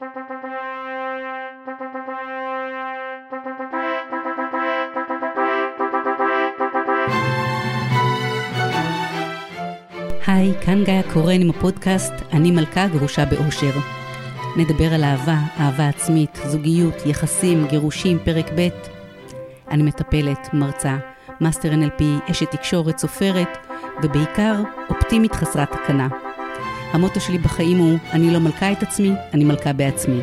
היי, כאן גיא קורן עם הפודקאסט "אני מלכה גרושה באושר". נדבר על אהבה, אהבה עצמית, זוגיות, יחסים, גירושים, פרק ב'. אני מטפלת, מרצה, master NLP, אשת תקשורת, סופרת, ובעיקר אופטימית חסרת תקנה. המוטו שלי בחיים הוא, אני לא מלכה את עצמי, אני מלכה בעצמי.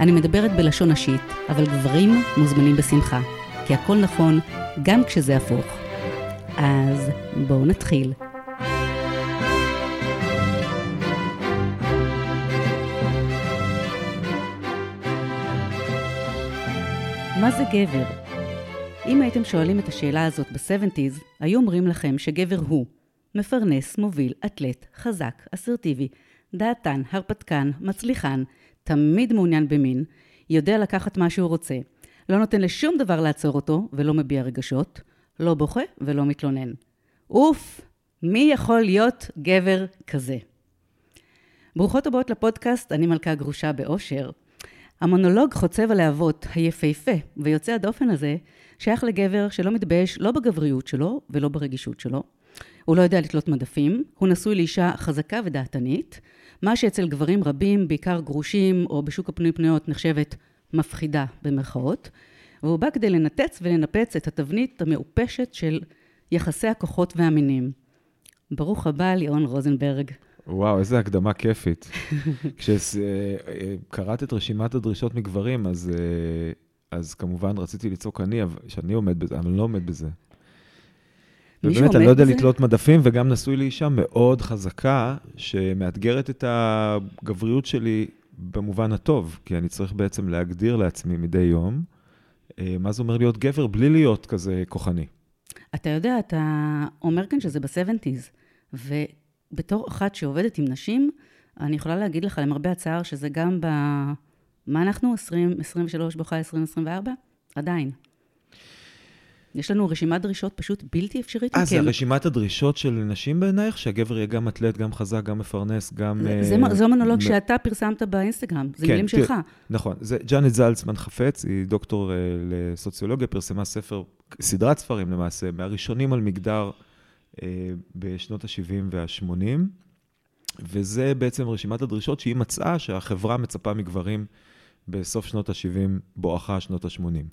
אני מדברת בלשון נשית, אבל גברים מוזמנים בשמחה, כי הכל נכון, גם כשזה הפוך. אז בואו נתחיל. מה זה גבר? אם הייתם שואלים את השאלה הזאת ב-70's, היו אומרים לכם שגבר הוא מפרנס, מוביל, אתלט, חזק, אסרטיבי, דעתן, הרפתקן, מצליחן, תמיד מעוניין במין, יודע לקחת מה שהוא רוצה, לא נותן לשום דבר לעצור אותו ולא מביע רגשות, לא בוכה ולא מתלונן. אוף, מי יכול להיות גבר כזה? ברוכות הבאות לפודקאסט, אני מלכה גרושה באושר. המונולוג חוצב הלהבות, היפהפה ויוצא הדופן הזה, שייך לגבר שלא מתבייש לא בגבריות שלו ולא ברגישות שלו. הוא לא יודע לתלות מדפים, הוא נשוי לאישה חזקה ודעתנית, מה שאצל גברים רבים, בעיקר גרושים או בשוק הפנוי פנויות, נחשבת מפחידה במרכאות, והוא בא כדי לנתץ ולנפץ את התבנית המעופשת של יחסי הכוחות והמינים. ברוך הבא, ליאון רוזנברג. וואו, איזה הקדמה כיפית. כשקראת את רשימת הדרישות מגברים, אז, אז כמובן רציתי לצעוק אני, שאני עומד בזה, אני לא עומד בזה. ובאמת, אני לא יודע לתלות מדפים, וגם נשוי לאישה מאוד חזקה, שמאתגרת את הגבריות שלי במובן הטוב, כי אני צריך בעצם להגדיר לעצמי מדי יום מה זה אומר להיות גבר בלי להיות כזה כוחני. אתה יודע, אתה אומר כאן שזה ב-70's, בתור אחת שעובדת עם נשים, אני יכולה להגיד לך, למרבה הצער, שזה גם ב... מה אנחנו? 2023 בוכה 2024? עדיין. יש לנו רשימת דרישות פשוט בלתי אפשרית מכם. אה, זה רשימת הדרישות של נשים בעינייך? שהגבר יהיה גם אתלט, גם חזק, גם מפרנס, גם... זה, uh, זה מונולוג מ... שאתה פרסמת באינסטגרם, זה כן, מילים תראה, שלך. נכון. זה ג'אנט זלצמן חפץ, היא דוקטור uh, לסוציולוגיה, פרסמה ספר, סדרת ספרים למעשה, מהראשונים על מגדר אה, בשנות ה-70 וה-80, וזה בעצם רשימת הדרישות שהיא מצאה שהחברה מצפה מגברים בסוף שנות ה-70, בואכה שנות ה-80.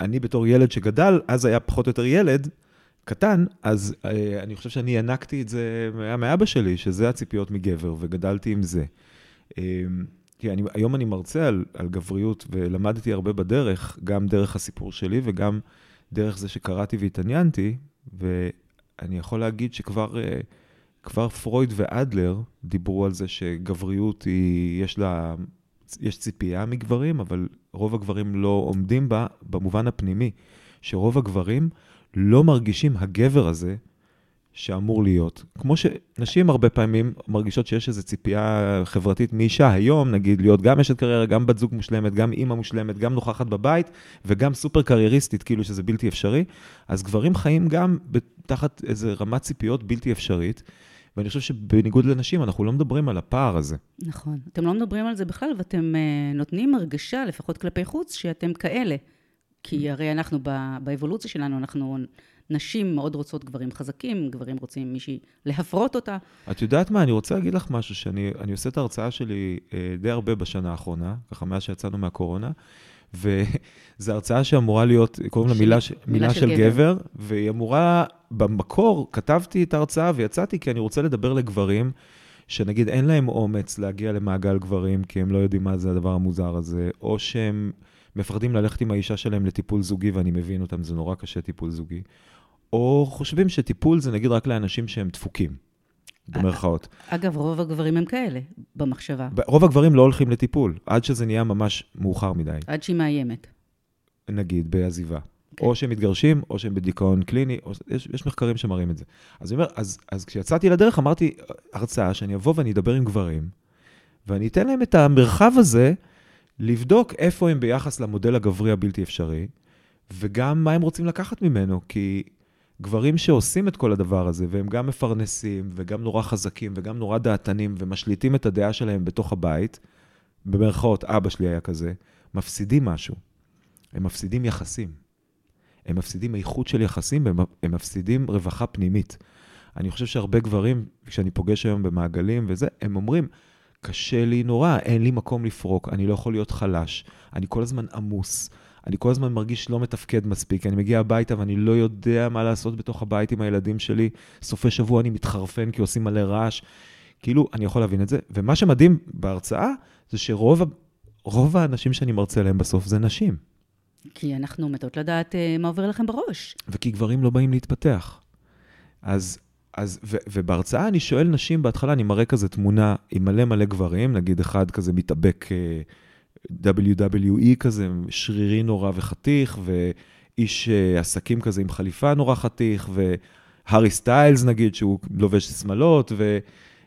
אני בתור ילד שגדל, אז היה פחות או יותר ילד, קטן, אז אה, אני חושב שאני ינקתי את זה מאבא שלי, שזה הציפיות מגבר, וגדלתי עם זה. אה, כי אני, היום אני מרצה על, על גבריות, ולמדתי הרבה בדרך, גם דרך הסיפור שלי וגם דרך זה שקראתי והתעניינתי, ו, אני יכול להגיד שכבר אה, כבר פרויד ואדלר דיברו על זה שגבריות היא, יש לה, יש ציפייה מגברים, אבל רוב הגברים לא עומדים בה במובן הפנימי, שרוב הגברים לא מרגישים הגבר הזה שאמור להיות. כמו שנשים הרבה פעמים מרגישות שיש איזו ציפייה חברתית מאישה היום, נגיד להיות גם אשת קריירה, גם בת זוג מושלמת, גם אימא מושלמת, גם נוכחת בבית וגם סופר קרייריסטית, כאילו שזה בלתי אפשרי. אז גברים חיים גם תחת איזו רמת ציפיות בלתי אפשרית. ואני חושב שבניגוד לנשים, אנחנו לא מדברים על הפער הזה. נכון. אתם לא מדברים על זה בכלל, ואתם uh, נותנים הרגשה, לפחות כלפי חוץ, שאתם כאלה. כי הרי אנחנו, באבולוציה שלנו, אנחנו נשים מאוד רוצות גברים חזקים, גברים רוצים מישהי להפרות אותה. את יודעת מה, אני רוצה להגיד לך משהו, שאני עושה את ההרצאה שלי אה, די הרבה בשנה האחרונה, ככה מאז שיצאנו מהקורונה, וזו הרצאה שאמורה להיות, קוראים לה מילה. מילה, מילה של, של גבר, גבר, והיא אמורה, במקור כתבתי את ההרצאה ויצאתי כי אני רוצה לדבר לגברים, שנגיד אין להם אומץ להגיע למעגל גברים, כי הם לא יודעים מה זה הדבר המוזר הזה, או שהם מפחדים ללכת עם האישה שלהם לטיפול זוגי, ואני מבין אותם, זה נורא קשה טיפול זוגי. או חושבים שטיפול זה נגיד רק לאנשים שהם דפוקים, במרכאות. אגב, רוב הגברים הם כאלה, במחשבה. רוב הגברים לא הולכים לטיפול, עד שזה נהיה ממש מאוחר מדי. עד שהיא מאיימת. נגיד, בעזיבה. Okay. או שהם מתגרשים, או שהם בדיכאון קליני, או, יש, יש מחקרים שמראים את זה. אז אומר, אז, אז כשיצאתי לדרך, אמרתי, הרצאה שאני אבוא ואני אדבר עם גברים, ואני אתן להם את המרחב הזה לבדוק איפה הם ביחס למודל הגברי הבלתי אפשרי, וגם מה הם רוצים לקחת ממנו, כי גברים שעושים את כל הדבר הזה, והם גם מפרנסים, וגם נורא חזקים, וגם נורא דעתנים, ומשליטים את הדעה שלהם בתוך הבית, במרכאות, אבא שלי היה כזה, מפסידים משהו. הם מפסידים יחסים. הם מפסידים איכות של יחסים, הם מפסידים רווחה פנימית. אני חושב שהרבה גברים, כשאני פוגש היום במעגלים וזה, הם אומרים, קשה לי נורא, אין לי מקום לפרוק, אני לא יכול להיות חלש, אני כל הזמן עמוס, אני כל הזמן מרגיש לא מתפקד מספיק, אני מגיע הביתה ואני לא יודע מה לעשות בתוך הבית עם הילדים שלי, סופי שבוע אני מתחרפן כי עושים מלא רעש. כאילו, אני יכול להבין את זה. ומה שמדהים בהרצאה, זה שרוב האנשים שאני מרצה להם בסוף זה נשים. כי אנחנו מתות לדעת uh, מה עובר לכם בראש. וכי גברים לא באים להתפתח. אז, אז ו, ובהרצאה אני שואל נשים, בהתחלה אני מראה כזה תמונה עם מלא מלא גברים, נגיד אחד כזה מתאבק uh, WWE כזה, שרירי נורא וחתיך, ואיש uh, עסקים כזה עם חליפה נורא חתיך, והארי סטיילס נגיד, שהוא לובש שמלות, ו...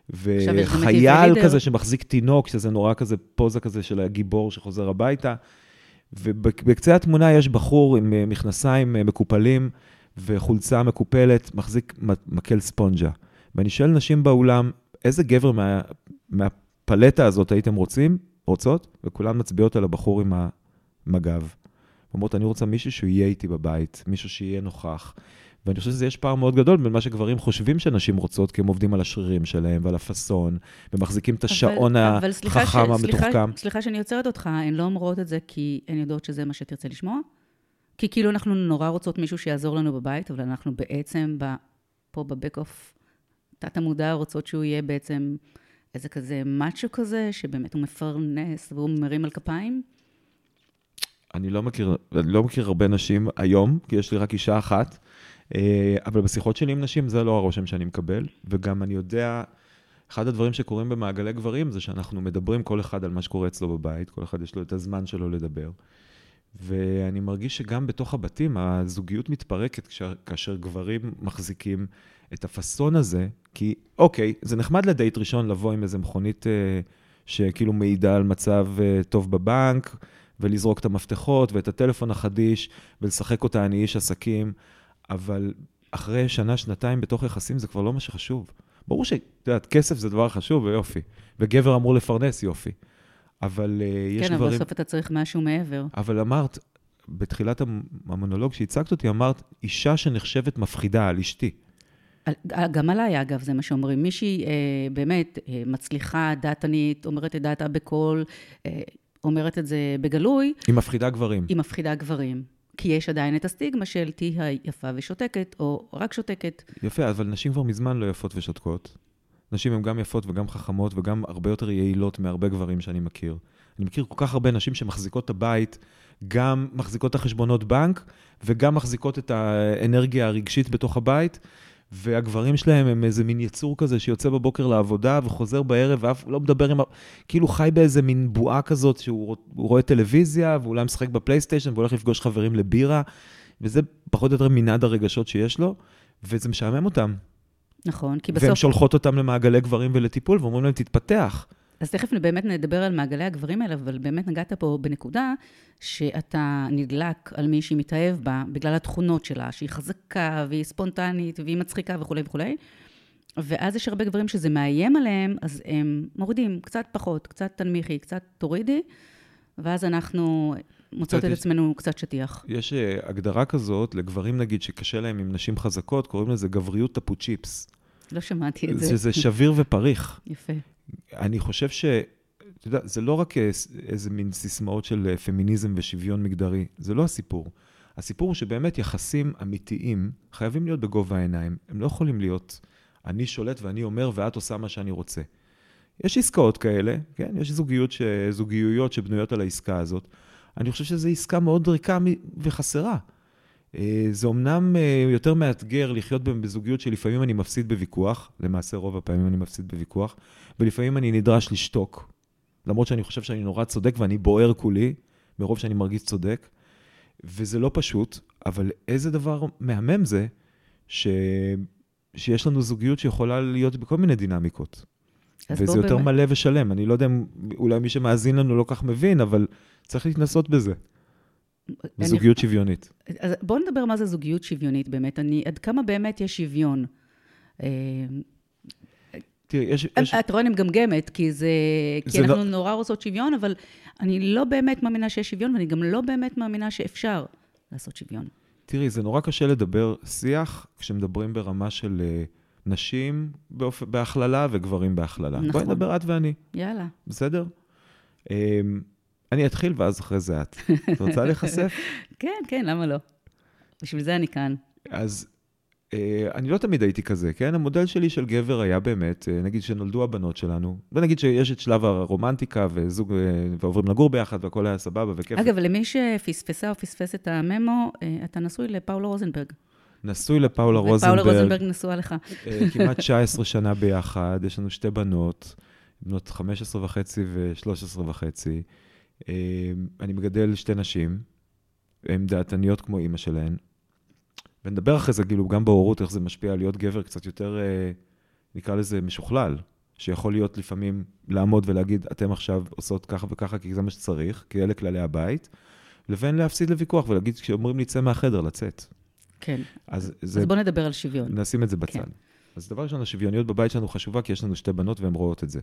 וחייל כזה שמחזיק תינוק, שזה נורא כזה פוזה כזה של הגיבור שחוזר הביתה. ובקצה התמונה יש בחור עם אה, מכנסיים אה, מקופלים וחולצה מקופלת, מחזיק מקל ספונג'ה. ואני שואל נשים באולם, איזה גבר מה, מהפלטה הזאת הייתם רוצים, רוצות? וכולן מצביעות על הבחור עם המג"ב. אומרות, אני רוצה מישהו שהוא יהיה איתי בבית, מישהו שיהיה נוכח, ואני חושב שיש פער מאוד גדול בין מה שגברים חושבים שנשים רוצות, כי הם עובדים על השרירים שלהם ועל הפאסון, ומחזיקים את השעון אבל, החכם אבל המתוחכם. סליחה, סליחה שאני עוצרת אותך, הן לא אומרות את זה כי הן יודעות שזה מה שתרצה לשמוע? כי כאילו אנחנו נורא רוצות מישהו שיעזור לנו בבית, אבל אנחנו בעצם ב, פה בבק אוף תת המודע רוצות שהוא יהיה בעצם איזה כזה מאצ'ו כזה, שבאמת הוא מפרנס והוא מרים על כפיים? אני לא מכיר, אני לא מכיר הרבה נשים היום, כי יש לי רק אישה אחת. אה, אבל בשיחות שלי עם נשים זה לא הרושם שאני מקבל, וגם אני יודע, אחד הדברים שקורים במעגלי גברים זה שאנחנו מדברים כל אחד על מה שקורה אצלו בבית, כל אחד יש לו את הזמן שלו לדבר. ואני מרגיש שגם בתוך הבתים הזוגיות מתפרקת כאשר גברים מחזיקים את הפאסון הזה, כי אוקיי, זה נחמד לדייט ראשון לבוא עם איזה מכונית אה, שכאילו מעידה על מצב אה, טוב בבנק, ולזרוק את המפתחות ואת הטלפון החדיש, ולשחק אותה אני איש עסקים. אבל אחרי שנה, שנתיים בתוך יחסים זה כבר לא מה שחשוב. ברור שאת יודעת, כסף זה דבר חשוב ויופי, וגבר אמור לפרנס יופי. אבל uh, יש כן, דברים... כן, אבל בסוף אתה צריך משהו מעבר. אבל אמרת, בתחילת המונולוג שהצגת אותי, אמרת, אישה שנחשבת מפחידה על אשתי. גם עליי, אגב, זה מה שאומרים. מישהי אה, באמת אה, מצליחה, דעתנית, אומרת את דעתה בקול, אה, אומרת את זה בגלוי. היא מפחידה גברים. היא מפחידה גברים. כי יש עדיין את הסטיגמה של תהי היפה ושותקת, או רק שותקת. יפה, אבל נשים כבר מזמן לא יפות ושותקות. נשים הן גם יפות וגם חכמות וגם הרבה יותר יעילות מהרבה גברים שאני מכיר. אני מכיר כל כך הרבה נשים שמחזיקות את הבית, גם מחזיקות את החשבונות בנק, וגם מחזיקות את האנרגיה הרגשית בתוך הבית, והגברים שלהם הם איזה מין יצור כזה שיוצא בבוקר לעבודה וחוזר בערב ואף לא מדבר עם... כאילו חי באיזה מין בועה כזאת שהוא רואה טלוויזיה ואולי משחק בפלייסטיישן והולך לפגוש חברים לבירה, וזה פחות או יותר מנעד הרגשות שיש לו, וזה משעמם אותם. נכון, כי בסוף... והן שולחות אותם למעגלי גברים ולטיפול ואומרים להם, תתפתח. אז תכף באמת נדבר על מעגלי הגברים האלה, אבל באמת נגעת פה בנקודה שאתה נדלק על מי שהיא מתאהב בה בגלל התכונות שלה, שהיא חזקה והיא ספונטנית והיא מצחיקה וכולי וכולי. ואז יש הרבה גברים שזה מאיים עליהם, אז הם מורידים קצת פחות, קצת תנמיכי, קצת תורידי, ואז אנחנו מוצאות את יש, עצמנו קצת שטיח. יש אה, הגדרה כזאת לגברים, נגיד, שקשה להם עם נשים חזקות, קוראים לזה גבריות טפו צ'יפס. לא שמעתי את זה. שזה שביר ופריך. יפה. אני חושב ש... אתה יודע, זה לא רק איזה מין סיסמאות של אה, פמיניזם ושוויון מגדרי, זה לא הסיפור. הסיפור הוא שבאמת יחסים אמיתיים חייבים להיות בגובה העיניים. הם לא יכולים להיות, אני שולט ואני אומר ואת עושה מה שאני רוצה. יש עסקאות כאלה, כן? יש זוגיות ש... זוגיויות שבנויות על העסקה הזאת. אני חושב שזו עסקה מאוד ריקה וחסרה. אה, זה אומנם אה, יותר מאתגר לחיות בזוגיות שלפעמים אני מפסיד בוויכוח, למעשה רוב הפעמים אני מפסיד בוויכוח, ולפעמים אני נדרש לשתוק, למרות שאני חושב שאני נורא צודק ואני בוער כולי, מרוב שאני מרגיש צודק, וזה לא פשוט, אבל איזה דבר מהמם זה ש... שיש לנו זוגיות שיכולה להיות בכל מיני דינמיקות. וזה יותר באמת... מלא ושלם. אני לא יודע אם אולי מי שמאזין לנו לא כך מבין, אבל צריך להתנסות בזה. בזוגיות שוויונית. אז בואו נדבר מה זה זוגיות שוויונית באמת. אני, עד כמה באמת יש שוויון? אה, תראי, יש... יש... את רואה, אני מגמגמת, כי זה... כי זה אנחנו לא- נורא רוצות שוויון, אבל אני לא באמת מאמינה שיש שוויון, ואני גם לא באמת מאמינה שאפשר לעשות שוויון. תראי, זה נורא קשה לדבר שיח כשמדברים ברמה של אה, נשים באופ... בהכללה וגברים בהכללה. נכון. בואי נדבר את ואני, יאללה. בסדר? אני אתחיל ואז אחרי זה את. את רוצה להיחשף? כן, כן, למה לא? בשביל זה אני כאן. אז אה, אני לא תמיד הייתי כזה, כן? המודל שלי של גבר היה באמת, אה, נגיד שנולדו הבנות שלנו, ונגיד שיש את שלב הרומנטיקה וזוג, אה, ועוברים לגור ביחד והכל היה סבבה וכיף. אגב, למי שפספסה או פספס את הממו, אתה נשוי לפאולו רוזנברג. נשוי לפאולה רוזנברג, רוזנברג נשואה לך. כמעט 19 שנה ביחד, יש לנו שתי בנות, בנות 15 וחצי ו-13 וחצי. אה, אני מגדל שתי נשים, הן דעתניות כמו אימא שלהן. ונדבר אחרי זה, כאילו, גם בהורות, איך זה משפיע על להיות גבר קצת יותר, אה, נקרא לזה, משוכלל. שיכול להיות לפעמים לעמוד ולהגיד, אתם עכשיו עושות ככה וככה, כי זה מה שצריך, כי אלה כללי הבית, לבין להפסיד לוויכוח ולהגיד, כשאומרים לי, צא מהחדר, לצאת. כן. אז זה אז בוא נדבר על שוויון. נשים את זה בצד. כן. אז דבר ראשון, השוויוניות בבית שלנו חשובה, כי יש לנו שתי בנות והן רואות את זה.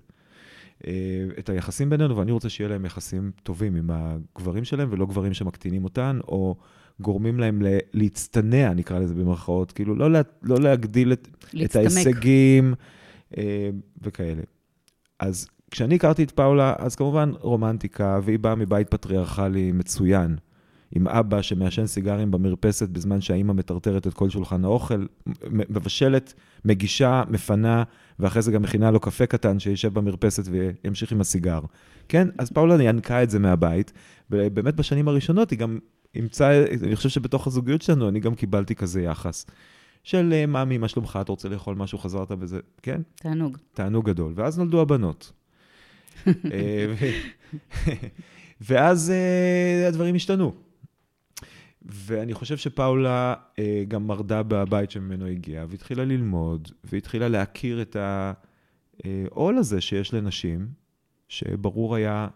אה, את היחסים בינינו, ואני רוצה שיהיה להם יחסים טובים עם הגברים שלהם, ולא גברים שמקטינים אותן, או גורמים להם ל- להצטנע, נקרא לזה במרכאות, כאילו לא, לה, לא להגדיל את, את. ההישגים אה, וכאלה. אז כשאני הכרתי את פאולה, אז כמובן רומנטיקה, והיא באה מבית פטריארכלי מצוין, עם אבא שמעשן סיגרים במרפסת בזמן שהאימא מטרטרת את כל שולחן האוכל, מבשלת, מגישה, מפנה, ואחרי זה גם מכינה לו קפה קטן שישב במרפסת וימשיך עם הסיגר. כן? אז פאולה ינקה את זה מהבית, ובאמת בשנים הראשונות היא גם אימצה, אני חושב שבתוך הזוגיות שלנו אני גם קיבלתי כזה יחס. של אה, מאמי, מה שלומך, אתה רוצה לאכול משהו, חזרת וזה, כן? תענוג. תענוג גדול. ואז נולדו הבנות. אה, ואז אה, הדברים השתנו. ואני חושב שפאולה אה, גם מרדה בבית שממנו הגיעה, והתחילה ללמוד, והתחילה להכיר את העול הזה שיש לנשים, שברור היה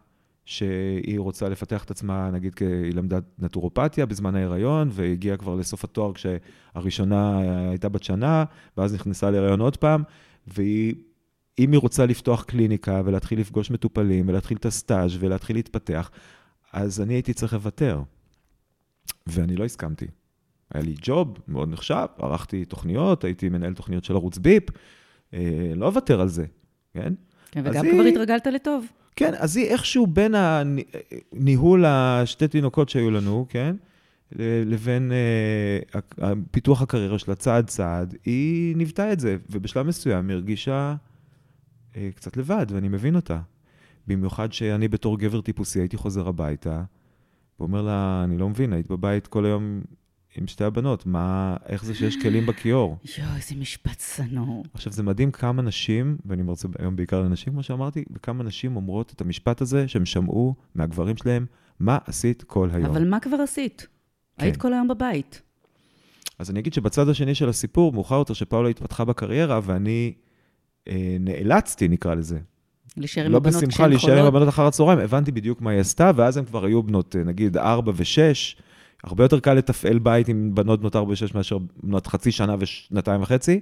שהיא רוצה לפתח את עצמה, נגיד, כי היא למדה נטורופתיה בזמן ההיריון, והגיעה כבר לסוף התואר כשהראשונה הייתה בת שנה, ואז נכנסה להיריון עוד פעם, והיא, אם היא רוצה לפתוח קליניקה ולהתחיל לפגוש מטופלים, ולהתחיל את הסטאז' ולהתחיל להתפתח, אז אני הייתי צריך לוותר. ואני לא הסכמתי. היה לי ג'וב מאוד נחשב, ערכתי תוכניות, הייתי מנהל תוכניות של ערוץ ביפ, אה, לא אוותר על זה, כן? כן, וגם היא- כבר התרגלת לטוב. כן, אז היא איכשהו בין הניהול השתי תינוקות שהיו לנו, כן? לבין אה, פיתוח הקריירה שלה צעד צעד, היא ניווטה את זה, ובשלב מסוים היא הרגישה אה, קצת לבד, ואני מבין אותה. במיוחד שאני בתור גבר טיפוסי הייתי חוזר הביתה, ואומר לה, אני לא מבין, היית בבית כל היום עם שתי הבנות, מה, איך זה שיש כלים בכיור? יואו, איזה משפט שנוא. עכשיו, זה מדהים כמה נשים, ואני מרצה היום בעיקר לנשים, כמו שאמרתי, וכמה נשים אומרות את המשפט הזה שהם שמעו מהגברים שלהם, מה עשית כל היום? אבל מה כבר עשית? כן. היית כל היום בבית. אז אני אגיד שבצד השני של הסיפור, מאוחר יותר שפאולה התפתחה בקריירה, ואני אה, נאלצתי, נקרא לזה. להישאר עם לא הבנות בשמחה, כשהן להישאר עם חולות. הבנות אחר הצהריים, הבנתי בדיוק מה היא עשתה, ואז הן כבר היו בנות, אה, נגיד, ארבע ושש. הרבה יותר קל לתפעל בית עם בנות בנות ארבע ושש מאשר בנות חצי שנה ושנתיים וחצי.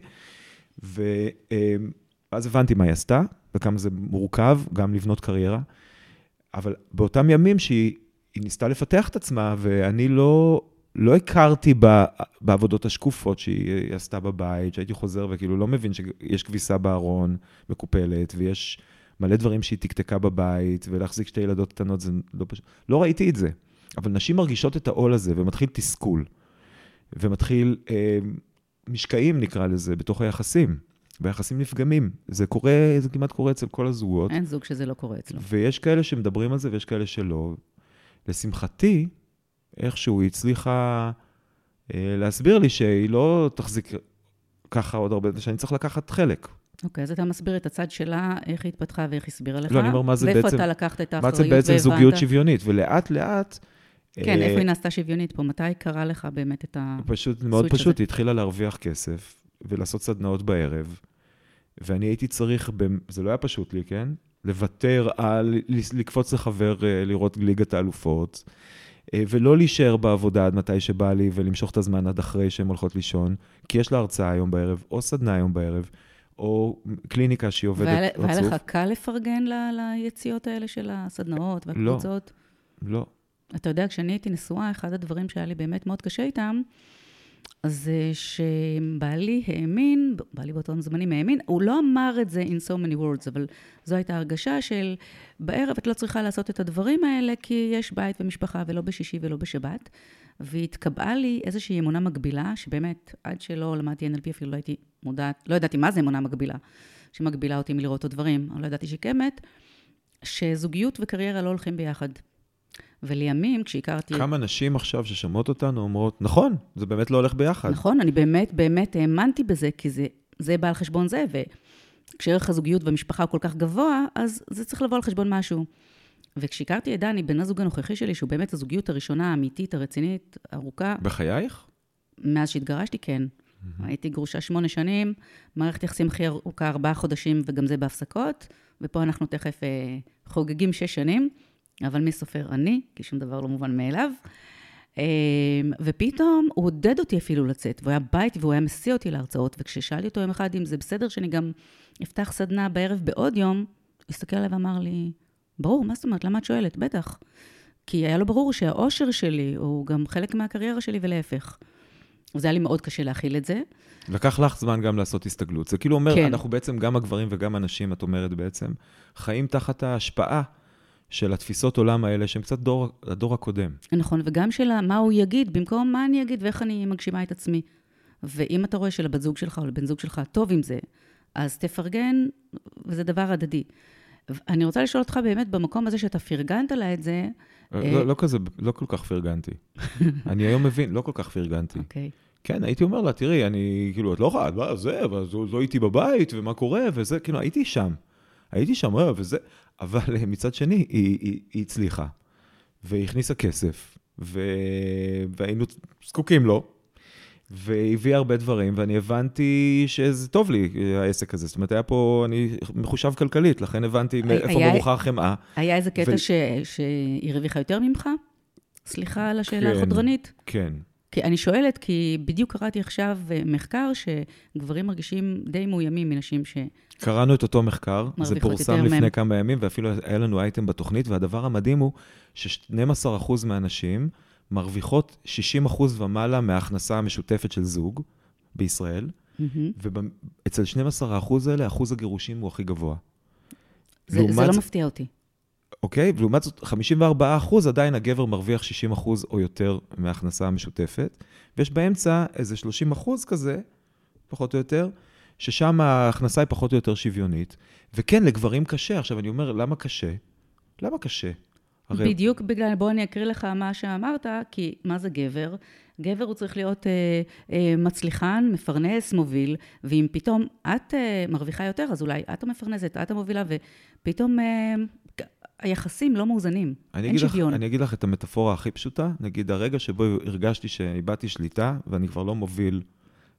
ואז הבנתי מה היא עשתה, וכמה זה מורכב גם לבנות קריירה. אבל באותם ימים שהיא היא ניסתה לפתח את עצמה, ואני לא, לא הכרתי ב, בעבודות השקופות שהיא עשתה בבית, שהייתי חוזר וכאילו לא מבין שיש כביסה בארון מקופלת, ויש מלא דברים שהיא תקתקה בבית, ולהחזיק שתי ילדות קטנות זה לא פשוט. לא ראיתי את זה. אבל נשים מרגישות את העול הזה, ומתחיל תסכול, ומתחיל אה, משקעים, נקרא לזה, בתוך היחסים, והיחסים נפגמים. זה קורה, זה כמעט קורה אצל כל הזוגות. אין זוג שזה לא קורה אצלו. ויש כאלה שמדברים על זה ויש כאלה שלא. לשמחתי, איכשהו היא הצליחה אה, להסביר לי שהיא לא תחזיק ככה עוד הרבה, שאני צריך לקחת חלק. אוקיי, אז אתה מסביר את הצד שלה, איך היא התפתחה ואיך הסבירה לך. לא, אני אומר, מה זה ואיפה בעצם- אתה לקחת את מה האחריות זה בעצם והבנת? זוגיות שוויונית? ולאט לאט... כן, אה, איפה היא נעשתה שוויונית פה? מתי קרה לך באמת את ה... פשוט, מאוד הסוויץ' פשוט, הזה. היא התחילה להרוויח כסף ולעשות סדנאות בערב, ואני הייתי צריך, זה לא היה פשוט לי, כן? לוותר על, לקפוץ לחבר אה, לראות ליגת האלופות, אה, ולא להישאר בעבודה עד מתי שבא לי ולמשוך את הזמן עד אחרי שהן הולכות לישון, כי יש לה הרצאה היום בערב, או סדנה היום בערב, או קליניקה שהיא עובדת והיה, רצוף. והיה לך קל לפרגן ל, ליציאות האלה של הסדנאות והקבוצות? לא. לא. אתה יודע, כשאני הייתי נשואה, אחד הדברים שהיה לי באמת מאוד קשה איתם, זה שבעלי האמין, בעלי באותם זמנים האמין, הוא לא אמר את זה in so many words, אבל זו הייתה הרגשה של בערב את לא צריכה לעשות את הדברים האלה, כי יש בית ומשפחה, ולא בשישי ולא בשבת. והתקבעה לי איזושהי אמונה מגבילה, שבאמת, עד שלא למדתי NLP אפילו לא הייתי מודעת, לא ידעתי מה זה אמונה מגבילה, שמגבילה אותי מלראות את הדברים, אבל לא ידעתי שהיא קיימת, שזוגיות וקריירה לא הולכים ביחד. ולימים, כשהכרתי... כמה נשים עכשיו ששומעות אותנו אומרות, נכון, זה באמת לא הולך ביחד. נכון, אני באמת, באמת האמנתי בזה, כי זה, זה בא על חשבון זה, וכשערך הזוגיות והמשפחה הוא כל כך גבוה, אז זה צריך לבוא על חשבון משהו. וכשהכרתי את דני, בן הזוג הנוכחי שלי, שהוא באמת הזוגיות הראשונה, האמיתית, הרצינית, ארוכה... בחייך? מאז שהתגרשתי, כן. Mm-hmm. הייתי גרושה שמונה שנים, מערכת יחסים הכי ארוכה ארבעה חודשים, וגם זה בהפסקות, ופה אנחנו תכף אה, חוגגים שש שנים. אבל מי סופר אני, כי שום דבר לא מובן מאליו. אמ, ופתאום הוא עודד אותי אפילו לצאת, והוא היה בית והוא היה מסיע אותי להרצאות, וכששאלתי אותו יום אחד אם זה בסדר שאני גם אפתח סדנה בערב בעוד יום, הוא הסתכל עליי ואמר לי, ברור, מה זאת אומרת? למה את שואלת? בטח. כי היה לו ברור שהאושר שלי הוא גם חלק מהקריירה שלי ולהפך. זה היה לי מאוד קשה להכיל את זה. לקח לך זמן גם לעשות הסתגלות. זה כאילו אומר, כן. אנחנו בעצם, גם הגברים וגם הנשים, את אומרת בעצם, חיים תחת ההשפעה של התפיסות עולם האלה, שהם קצת דור, הדור הקודם. נכון, וגם של מה הוא יגיד, במקום מה אני אגיד ואיך אני מגשימה את עצמי. ואם אתה רואה שלבת זוג שלך או לבן זוג שלך טוב עם זה, אז תפרגן, וזה דבר הדדי. אני רוצה לשאול אותך באמת, במקום הזה שאתה פרגנת לה את זה... לא, אה, לא כזה, לא כל כך פרגנתי. אני היום מבין, לא כל כך פרגנתי. אוקיי. כן, הייתי אומר לה, תראי, אני, כאילו, את לא יכולה, זה, אבל לא הייתי בבית, ומה קורה, וזה, כאילו, הייתי שם. הייתי שם, אה, וזה, אבל אה, מצד שני, היא, היא, היא הצליחה, והיא הכניסה כסף, ו... והיינו זקוקים לו, והביאה הרבה דברים, ואני הבנתי שזה טוב לי, העסק הזה. זאת אומרת, היה פה, אני מחושב כלכלית, לכן הבנתי איפה מרוחה החמאה. היה איזה קטע ו... ש... שהיא הרוויחה יותר ממך? סליחה על השאלה כן, החודרנית. כן. כי אני שואלת, כי בדיוק קראתי עכשיו אה, מחקר שגברים מרגישים די מאוימים מנשים ש... קראנו את אותו מחקר, זה פורסם לפני מהם. כמה ימים, ואפילו היה לנו אייטם בתוכנית, והדבר המדהים הוא ש-12% מהנשים מרוויחות 60% ומעלה מההכנסה המשותפת של זוג בישראל, mm-hmm. ואצל 12% האלה, אחוז הגירושים הוא הכי גבוה. זה, זה לא מפתיע אותי. אוקיי? ולעומת זאת, 54 אחוז, עדיין הגבר מרוויח 60 אחוז או יותר מההכנסה המשותפת, ויש באמצע איזה 30 אחוז כזה, פחות או יותר, ששם ההכנסה היא פחות או יותר שוויונית. וכן, לגברים קשה. עכשיו, אני אומר, למה קשה? למה קשה? הרי... בדיוק בגלל, בוא אני אקריא לך מה שאמרת, כי מה זה גבר? גבר הוא צריך להיות אה, אה, מצליחן, מפרנס, מוביל, ואם פתאום את אה, מרוויחה יותר, אז אולי את המפרנסת, את המובילה, ופתאום אה, היחסים לא מאוזנים, אין שוויון. לך, אני אגיד לך את המטאפורה הכי פשוטה, נגיד הרגע שבו הרגשתי שאיבדתי שליטה, ואני כבר לא מוביל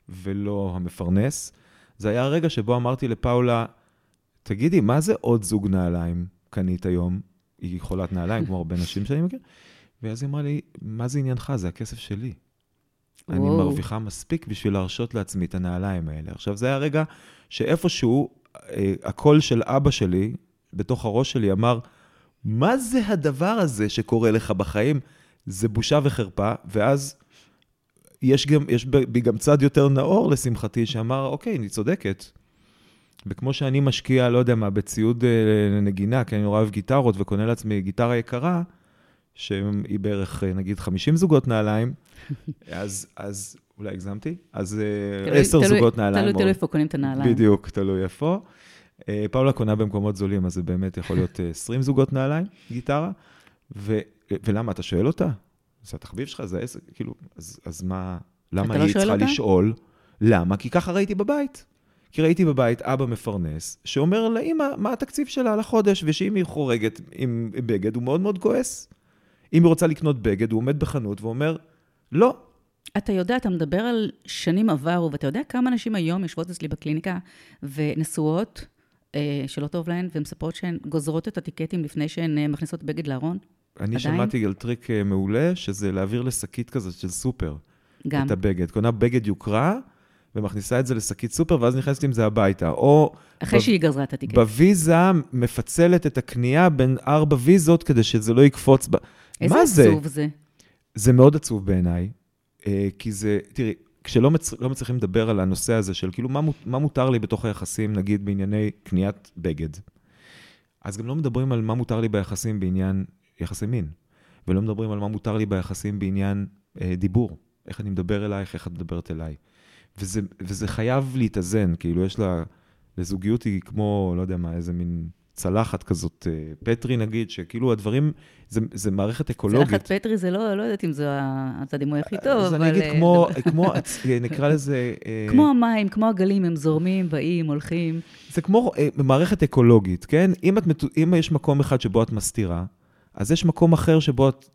ולא המפרנס, זה היה הרגע שבו אמרתי לפאולה, תגידי, מה זה עוד זוג נעליים קנית היום? היא חולת נעליים, כמו הרבה נשים שאני מכיר. ואז היא אמרה לי, מה זה עניינך? זה הכסף שלי. וואו. אני מרוויחה מספיק בשביל להרשות לעצמי את הנעליים האלה. עכשיו, זה היה הרגע שאיפשהו, אה, הקול של אבא שלי, בתוך הראש שלי, אמר, מה זה הדבר הזה שקורה לך בחיים? זה בושה וחרפה, ואז יש, גם, יש בי גם צד יותר נאור, לשמחתי, שאמר, אוקיי, אני צודקת. וכמו שאני משקיע, לא יודע מה, בציוד אה, לנגינה, כי אני נורא אוהב גיטרות וקונה לעצמי גיטרה יקרה, שהיא בערך, אה, נגיד, 50 זוגות נעליים, אז, אז אולי הגזמתי? אז אה, עשר זוגות נעליים. תלוי, תלוי איפה קונים את הנעליים. בדיוק, תלוי איפה. אה, פאולה קונה במקומות זולים, אז זה באמת יכול להיות 20 אה, זוגות נעליים, גיטרה. ו, ולמה, אתה שואל אותה? זה התחביב שלך, זה עסק, כאילו, אז, אז מה, למה היא לא צריכה אותה? לשאול? למה? כי ככה ראיתי בבית. כי ראיתי בבית אבא מפרנס, שאומר לאמא מה התקציב שלה לחודש, ושאם היא חורגת עם בגד, הוא מאוד מאוד כועס. אם היא רוצה לקנות בגד, הוא עומד בחנות ואומר, לא. אתה יודע, אתה מדבר על שנים עברו, ואתה יודע כמה נשים היום יושבות אצלי בקליניקה ונשואות, אה, שלא טוב להן, והן מספרות שהן גוזרות את הטיקטים לפני שהן אה, מכניסות בגד לארון? אני עדיין? שמעתי על טריק אה, מעולה, שזה להעביר לשקית כזאת של סופר. גם. את הבגד. קונה בגד יוקרה, ומכניסה את זה לשקית סופר, ואז נכנסת עם זה הביתה. או... אחרי ב- שהיא גזרה את ה ticket. בוויזה מפצלת את הקנייה בין ארבע ויזות כדי שזה לא יקפוץ ב... איזה מה זה? עצוב זה. זה מאוד עצוב בעיניי, אה, כי זה, תראי, כשלא מצ... לא מצליחים לדבר על הנושא הזה של כאילו מה, מות- מה מותר לי בתוך היחסים, נגיד בענייני קניית בגד, אז גם לא מדברים על מה מותר לי ביחסים בעניין יחסי מין, ולא מדברים על מה מותר לי ביחסים בעניין אה, דיבור, איך אני מדבר אלייך, איך את מדברת אליי. וזה, וזה חייב להתאזן, כאילו יש לה, לזוגיות היא כמו, לא יודע מה, איזה מין צלחת כזאת, אה, פטרי נגיד, שכאילו הדברים, זה, זה מערכת אקולוגית. צלחת פטרי זה לא, לא יודעת אם זה הדימוי הכי טוב, אז אבל... אני אגיד אה, כמו, זה- כמו, נקרא לזה... אה, כמו המים, כמו הגלים, הם זורמים, באים, הולכים. זה כמו אה, מערכת אקולוגית, כן? אם, את, אם יש מקום אחד שבו את מסתירה, אז יש מקום אחר שבו את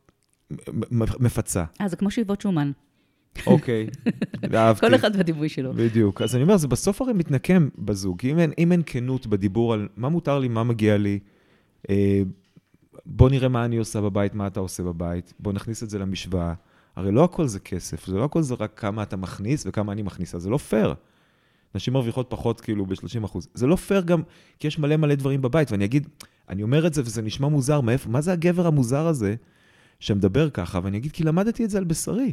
מפצה. אה, זה כמו שאיבות שומן. אוקיי, אהבתי. כל אחד והדימוי שלו. בדיוק. אז אני אומר, זה בסוף הרי מתנקם בזוג. אם אין, אם אין כנות בדיבור על מה מותר לי, מה מגיע לי, אה, בוא נראה מה אני עושה בבית, מה אתה עושה בבית, בוא נכניס את זה למשוואה. הרי לא הכל זה כסף, זה לא הכל זה רק כמה אתה מכניס וכמה אני מכניסה, זה לא פייר. נשים מרוויחות פחות כאילו ב-30 אחוז. זה לא פייר גם, כי יש מלא מלא דברים בבית, ואני אגיד, אני אומר את זה וזה נשמע מוזר, מאיפה, מה זה הגבר המוזר הזה שמדבר ככה? ואני אגיד, כי למדתי את זה על בשרי.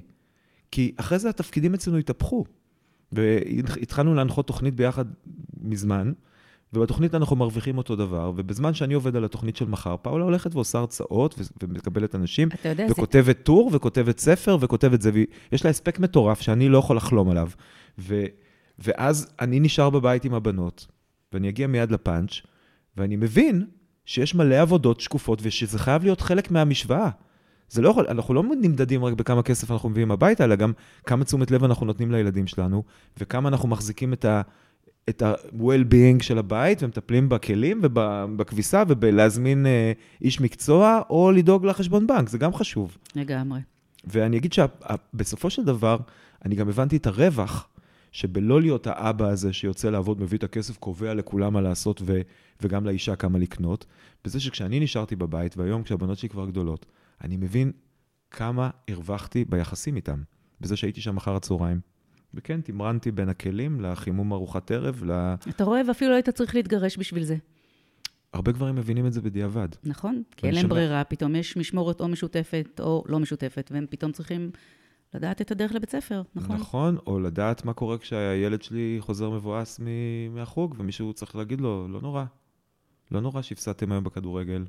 כי אחרי זה התפקידים אצלנו התהפכו. והתחלנו להנחות תוכנית ביחד מזמן, ובתוכנית אנחנו מרוויחים אותו דבר, ובזמן שאני עובד על התוכנית של מחר, פאולה הולכת ועושה הרצאות ומקבלת אנשים, יודע, זה... וכותבת טור, וכותבת ספר, וכותבת זה, ויש לה הספק מטורף שאני לא יכול לחלום עליו. ו, ואז אני נשאר בבית עם הבנות, ואני אגיע מיד לפאנץ', ואני מבין שיש מלא עבודות שקופות, ושזה חייב להיות חלק מהמשוואה. זה לא יכול, אנחנו לא נמדדים רק בכמה כסף אנחנו מביאים הביתה, אלא גם כמה תשומת לב אנחנו נותנים לילדים שלנו, וכמה אנחנו מחזיקים את ה... את ה-well-being של הבית, ומטפלים בכלים ובכביסה, ובלהזמין אה, איש מקצוע, או לדאוג לחשבון בנק, זה גם חשוב. לגמרי. ואני אגיד שבסופו של דבר, אני גם הבנתי את הרווח שבלא להיות האבא הזה שיוצא לעבוד, מביא את הכסף, קובע לכולם מה לעשות ו, וגם לאישה כמה לקנות, בזה שכשאני נשארתי בבית, והיום כשהבנות שלי כבר גדולות, אני מבין כמה הרווחתי ביחסים איתם, בזה שהייתי שם אחר הצהריים. וכן, תמרנתי בין הכלים לחימום ארוחת ערב, ל... אתה רואה, ואפילו לא היית צריך להתגרש בשביל זה, הרבה גברים מבינים את זה בדיעבד. נכון? כי אין להם ברירה, פתאום יש משמורת או משותפת או לא משותפת, והם פתאום צריכים לדעת את הדרך לבית ספר, נכון? נכון, או לדעת מה קורה כשהילד שלי חוזר מבואס מ- מהחוג, ומישהו צריך להגיד לו, לא נורא. לא נורא שהפסדתם היום בכדורגל,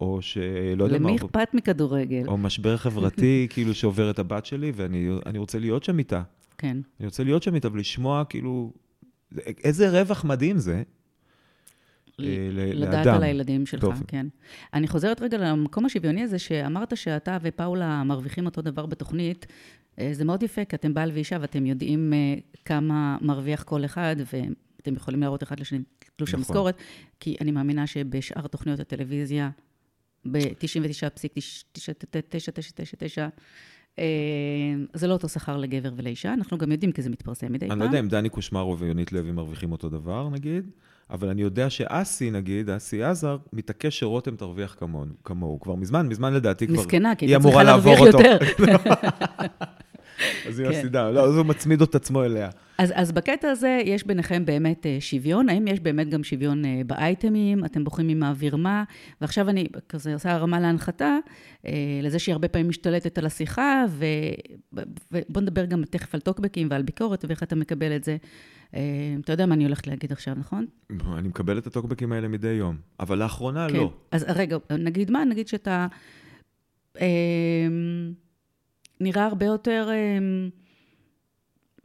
או שלא יודע מה, למי אכפת מכדורגל? או משבר חברתי כאילו שעובר את הבת שלי, ואני אני רוצה להיות שם איתה. כן. אני רוצה להיות שם איתה ולשמוע כאילו, איזה רווח מדהים זה. אה, לדעת לאדם. על הילדים שלך, באופן. כן. אני חוזרת רגע למקום השוויוני הזה, שאמרת שאתה ופאולה מרוויחים אותו דבר בתוכנית. אה, זה מאוד יפה, כי אתם בעל ואישה ואתם יודעים אה, כמה מרוויח כל אחד, ואתם יכולים להראות אחד לשני תלוש נכון. המשכורת, כי אני מאמינה שבשאר תוכניות הטלוויזיה, ב-99.99999, אה, זה לא אותו שכר לגבר ולאישה, אנחנו גם יודעים כי זה מתפרסם מדי פעם. אני לא יודע אם דני קושמרו ויונית לוי מרוויחים אותו דבר, נגיד, אבל אני יודע שאסי, נגיד, אסי עזר, מתעקש שרותם תרוויח כמוהו. כבר מזמן, מזמן לדעתי כבר... מסכנה, כי היא צריכה להרוויח. יותר. אז היא כן. מפסידה, לא, אז הוא מצמיד את עצמו אליה. אז, אז בקטע הזה יש ביניכם באמת אה, שוויון, האם יש באמת גם שוויון אה, באייטמים, אתם בוחרים מי מעביר מה, ועכשיו אני כזה עושה הרמה להנחתה, אה, לזה שהיא הרבה פעמים משתלטת על השיחה, ו, ובוא נדבר גם תכף על טוקבקים ועל ביקורת ואיך אתה מקבל את זה. אתה יודע מה אני הולכת להגיד עכשיו, נכון? אני מקבל את הטוקבקים האלה מדי יום, אבל לאחרונה לא. אז רגע, נגיד מה? נגיד שאתה נראה הרבה יותר...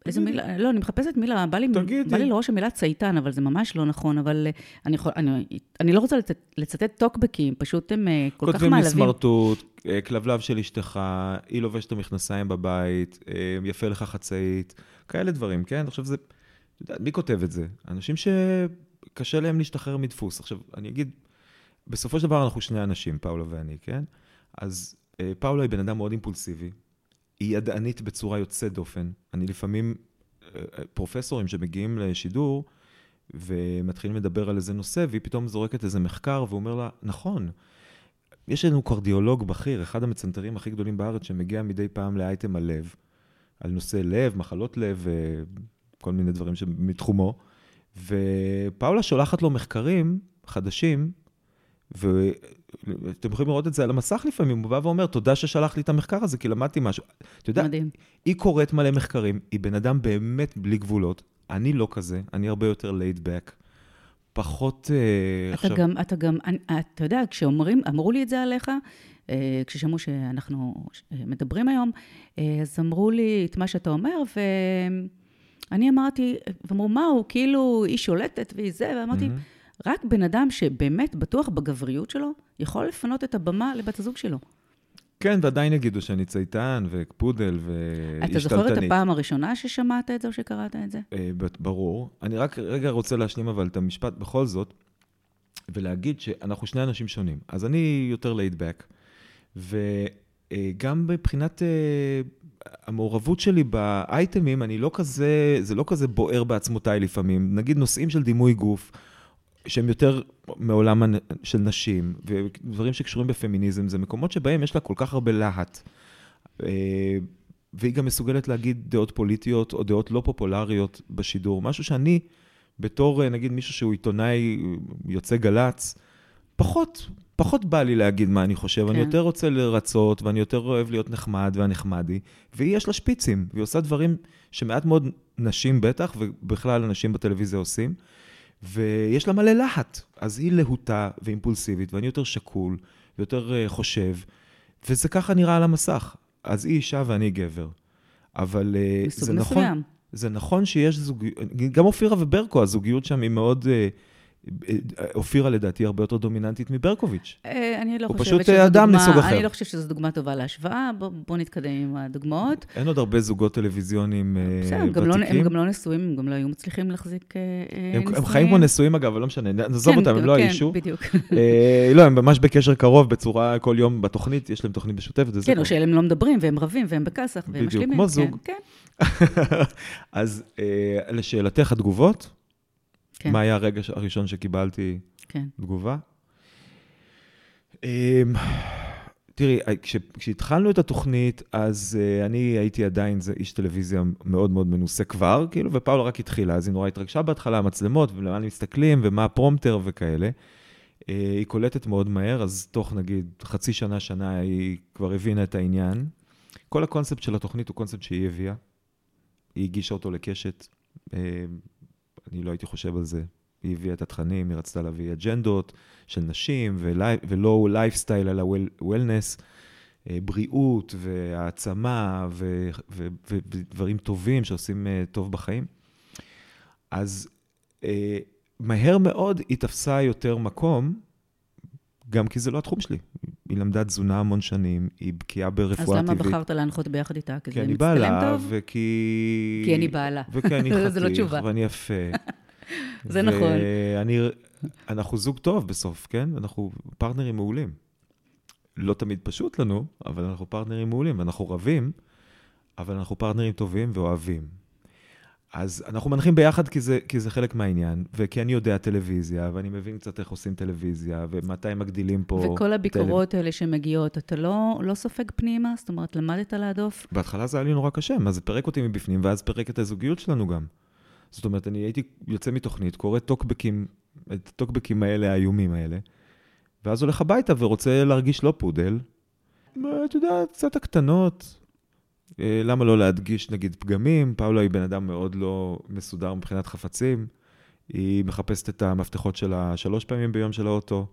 איזו תגידי. מילה, לא, אני מחפשת מילה, בא לי. בא לי לראש המילה צייתן, אבל זה ממש לא נכון, אבל אה, אני, יכול, אני, אני לא רוצה לצט, לצטט טוקבקים, פשוט הם אה, כל כך כותבים לי מעלבים. סמרטוט, אה, כלבלב של אשתך, היא לובשת את המכנסיים בבית, יפה לך חצאית, כאלה דברים, כן? עכשיו זה, מי כותב את זה? אנשים שקשה להם להשתחרר מדפוס. עכשיו, אני אגיד, בסופו של דבר אנחנו שני אנשים, פאולה ואני, כן? אז פאולה היא בן אדם מאוד אימפולסיבי, היא ידענית בצורה יוצאת דופן. אני לפעמים, אה, פרופסורים שמגיעים לשידור, ומתחילים לדבר על איזה נושא, והיא פתאום זורקת איזה מחקר ואומר לה, נכון, יש לנו קרדיולוג בכיר, אחד המצנתרים הכי גדולים בארץ, שמגיע מדי פעם לאייטם על לב, על נושא לב, מחלות לב, אה, כל מיני דברים מתחומו. ופאולה שולחת לו מחקרים חדשים, ואתם יכולים לראות את זה על המסך לפעמים, הוא בא ואומר, תודה ששלח לי את המחקר הזה, כי למדתי משהו. אתה יודע, מדהים. היא קוראת מלא מחקרים, היא בן אדם באמת בלי גבולות. אני לא כזה, אני הרבה יותר laid back. פחות uh, אתה עכשיו... גם, אתה גם, אני, אתה יודע, כשאומרים, אמרו לי את זה עליך, uh, כששמעו שאנחנו מדברים היום, אז אמרו לי את מה שאתה אומר, ואני אמרתי, ואמרו, מה, הוא כאילו, היא שולטת והיא זה, ואמרתי, mm-hmm. רק בן אדם שבאמת בטוח בגבריות שלו, יכול לפנות את הבמה לבת הזוג שלו. כן, ועדיין יגידו שאני צייתן ופודל והשתלטנית. אתה זוכר את הפעם הראשונה ששמעת את זה או שקראת את זה? אה, ברור. אני רק רגע רוצה להשלים אבל את המשפט בכל זאת, ולהגיד שאנחנו שני אנשים שונים. אז אני יותר laid back, וגם מבחינת אה, המעורבות שלי באייטמים, אני לא כזה, זה לא כזה בוער בעצמותיי לפעמים. נגיד נושאים של דימוי גוף. שהם יותר מעולם של נשים, ודברים שקשורים בפמיניזם, זה מקומות שבהם יש לה כל כך הרבה להט. אה, והיא גם מסוגלת להגיד דעות פוליטיות או דעות לא פופולריות בשידור. משהו שאני, בתור אה, נגיד מישהו שהוא עיתונאי יוצא גל"צ, פחות, פחות בא לי להגיד מה אני חושב, כן. אני יותר רוצה לרצות, ואני יותר אוהב להיות נחמד והנחמדי, והיא יש לה שפיצים, והיא עושה דברים שמעט מאוד נשים בטח, ובכלל אנשים בטלוויזיה עושים. ויש לה מלא להט. אז היא להוטה ואימפולסיבית, ואני יותר שקול, ויותר uh, חושב, וזה ככה נראה על המסך. אז היא אישה ואני גבר. אבל uh, זה נכון, זה נכון שיש זוגיות, גם אופירה וברקו, הזוגיות שם היא מאוד... אופירה לדעתי הרבה יותר דומיננטית מברקוביץ'. אה, אני לא חושבת שזו דוגמה... הוא פשוט אדם מסוג אחר. אני לא חושבת שזו דוגמה טובה להשוואה, בואו נתקדם עם הדוגמאות. אין עוד הרבה זוגות טלוויזיונים אה, ותיקים. בסדר, הם גם לא נשואים, הם גם לא היו מצליחים להחזיק נישואים. הם חיים כמו נשואים אגב, אבל לא משנה, נעזוב כן, אותם, הם לא האישו. כן, בדיוק. לא, הם ממש בקשר קרוב, בצורה כל יום בתוכנית, יש להם תוכנית משותפת. כן, או שהם לא מדברים, והם רבים, והם בכסח, והם משלימים. בדיוק, כמו זוג. כן. אז לשאלתך, התגובות? כן. מה היה הרגע הראשון שקיבלתי כן. תגובה? אמ, תראי, כש, כשהתחלנו את התוכנית, אז uh, אני הייתי עדיין זה איש טלוויזיה מאוד מאוד מנוסה כבר, כאילו, ופאולה רק התחילה, אז היא נורא התרגשה בהתחלה, המצלמות, ולמה מסתכלים, ומה הפרומטר וכאלה. Uh, היא קולטת מאוד מהר, אז תוך נגיד חצי שנה, שנה, היא כבר הבינה את העניין. כל הקונספט של התוכנית הוא קונספט שהיא הביאה. היא הגישה אותו לקשת. אה, אני לא הייתי חושב על זה. היא הביאה את התכנים, היא רצתה להביא אג'נדות של נשים, ולא לייפסטייל, אלא wellness, אה, בריאות והעצמה ודברים טובים שעושים אה, טוב בחיים. אז אה, מהר מאוד היא תפסה יותר מקום, גם כי זה לא התחום שלי. היא למדה תזונה המון שנים, היא בקיאה ברפואה טבעית. אז למה בחרת להנחות ביחד איתה? כי זה מצטלם טוב? כי אני בעלה, וכי... כי אני בעלה. וכי אני לא חתיך, ואני יפה. זה נכון. ואני... אנחנו זוג טוב בסוף, כן? אנחנו פרטנרים מעולים. לא תמיד פשוט לנו, אבל אנחנו פרטנרים מעולים, ואנחנו רבים, אבל אנחנו פרטנרים טובים ואוהבים. אז אנחנו מנחים ביחד כי זה, כי זה חלק מהעניין, וכי אני יודע טלוויזיה, ואני מבין קצת איך עושים טלוויזיה, ומתי מגדילים פה... וכל הביקורות טל... האלה שמגיעות, אתה לא, לא סופג פנימה? זאת אומרת, למדת להדוף? בהתחלה זה היה לי נורא קשה, מה זה פירק אותי מבפנים, ואז פירק את הזוגיות שלנו גם. זאת אומרת, אני הייתי יוצא מתוכנית, קורא טוקבקים, את הטוקבקים האלה, האיומים האלה, ואז הולך הביתה ורוצה להרגיש לא פודל. אתה יודע, קצת הקטנות, למה לא להדגיש נגיד פגמים? פאולה היא בן אדם מאוד לא מסודר מבחינת חפצים. היא מחפשת את המפתחות שלה שלוש פעמים ביום של האוטו.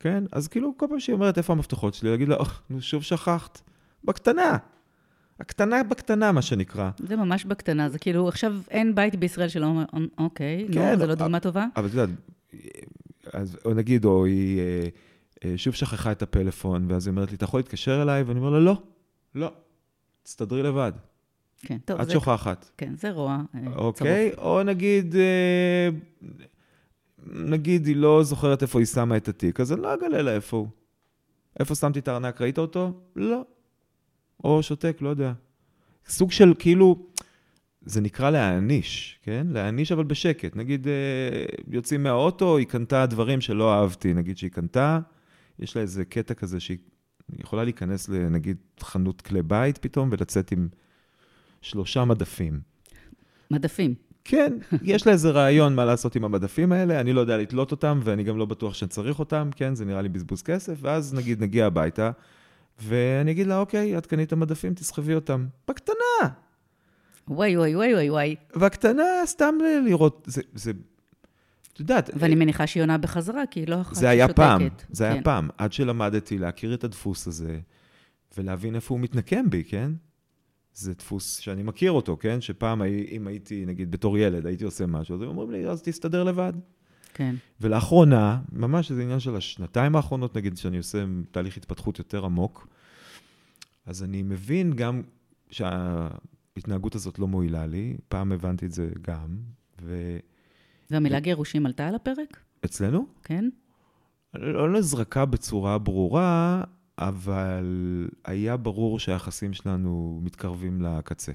כן? אז כאילו כל פעם שהיא אומרת איפה המפתחות שלי, להגיד לה, נו שוב שכחת. בקטנה. הקטנה בקטנה, מה שנקרא. זה ממש בקטנה, זה כאילו, עכשיו אין בית בישראל שלא אומר, אוקיי, כן, נו, זה לא דוגמה טובה? אבל את יודעת, אז או נגיד, או היא אה, אה, שוב שכחה את הפלאפון, ואז היא אומרת לי, אתה יכול להתקשר אליי? ואני אומר לה, לא, לא. תסתדרי לבד. כן, טוב. את שוכחת. כן, זה רוע. אה, אוקיי, צרוף. או נגיד, אה, נגיד היא לא זוכרת איפה היא שמה את התיק, אז אני לא אגלה לה איפה הוא. איפה שמתי את הארנק, ראית אותו? לא. או שותק, לא יודע. סוג של כאילו, זה נקרא להעניש, כן? להעניש אבל בשקט. נגיד, אה, יוצאים מהאוטו, היא קנתה דברים שלא אהבתי. נגיד שהיא קנתה, יש לה איזה קטע כזה שהיא היא יכולה להיכנס לנגיד חנות כלי בית פתאום ולצאת עם שלושה מדפים. מדפים. כן, יש לה איזה רעיון מה לעשות עם המדפים האלה, אני לא יודע לתלות אותם, ואני גם לא בטוח שאני צריך אותם, כן, זה נראה לי בזבוז כסף, ואז נגיד נגיע הביתה, ואני אגיד לה, אוקיי, את קנית מדפים, תסחבי אותם. בקטנה. וואי, וואי, וואי, וואי, וואי. בקטנה, סתם לראות, זה, זה, את יודעת, ואני מניחה שהיא עונה בחזרה, כי היא לא אחת זה היה ששותקת. פעם, זה היה כן. פעם, עד שלמדתי להכיר את הדפוס הזה, ולהבין איפה הוא מתנקם בי, כן? זה דפוס שאני מכיר אותו, כן? שפעם, אם הייתי, נגיד, בתור ילד, הייתי עושה משהו, אז הם אומרים לי, אז תסתדר לבד. כן. ולאחרונה, ממש זה עניין של השנתיים האחרונות, נגיד, שאני עושה תהליך התפתחות יותר עמוק, אז אני מבין גם שההתנהגות הזאת לא מועילה לי, פעם הבנתי את זה גם, והמילה גירושים עלתה על הפרק? ואצלנו, כן? לא לזרקה בצורה ברורה, אבל היה ברור שהיחסים שלנו מתקרבים לקצה.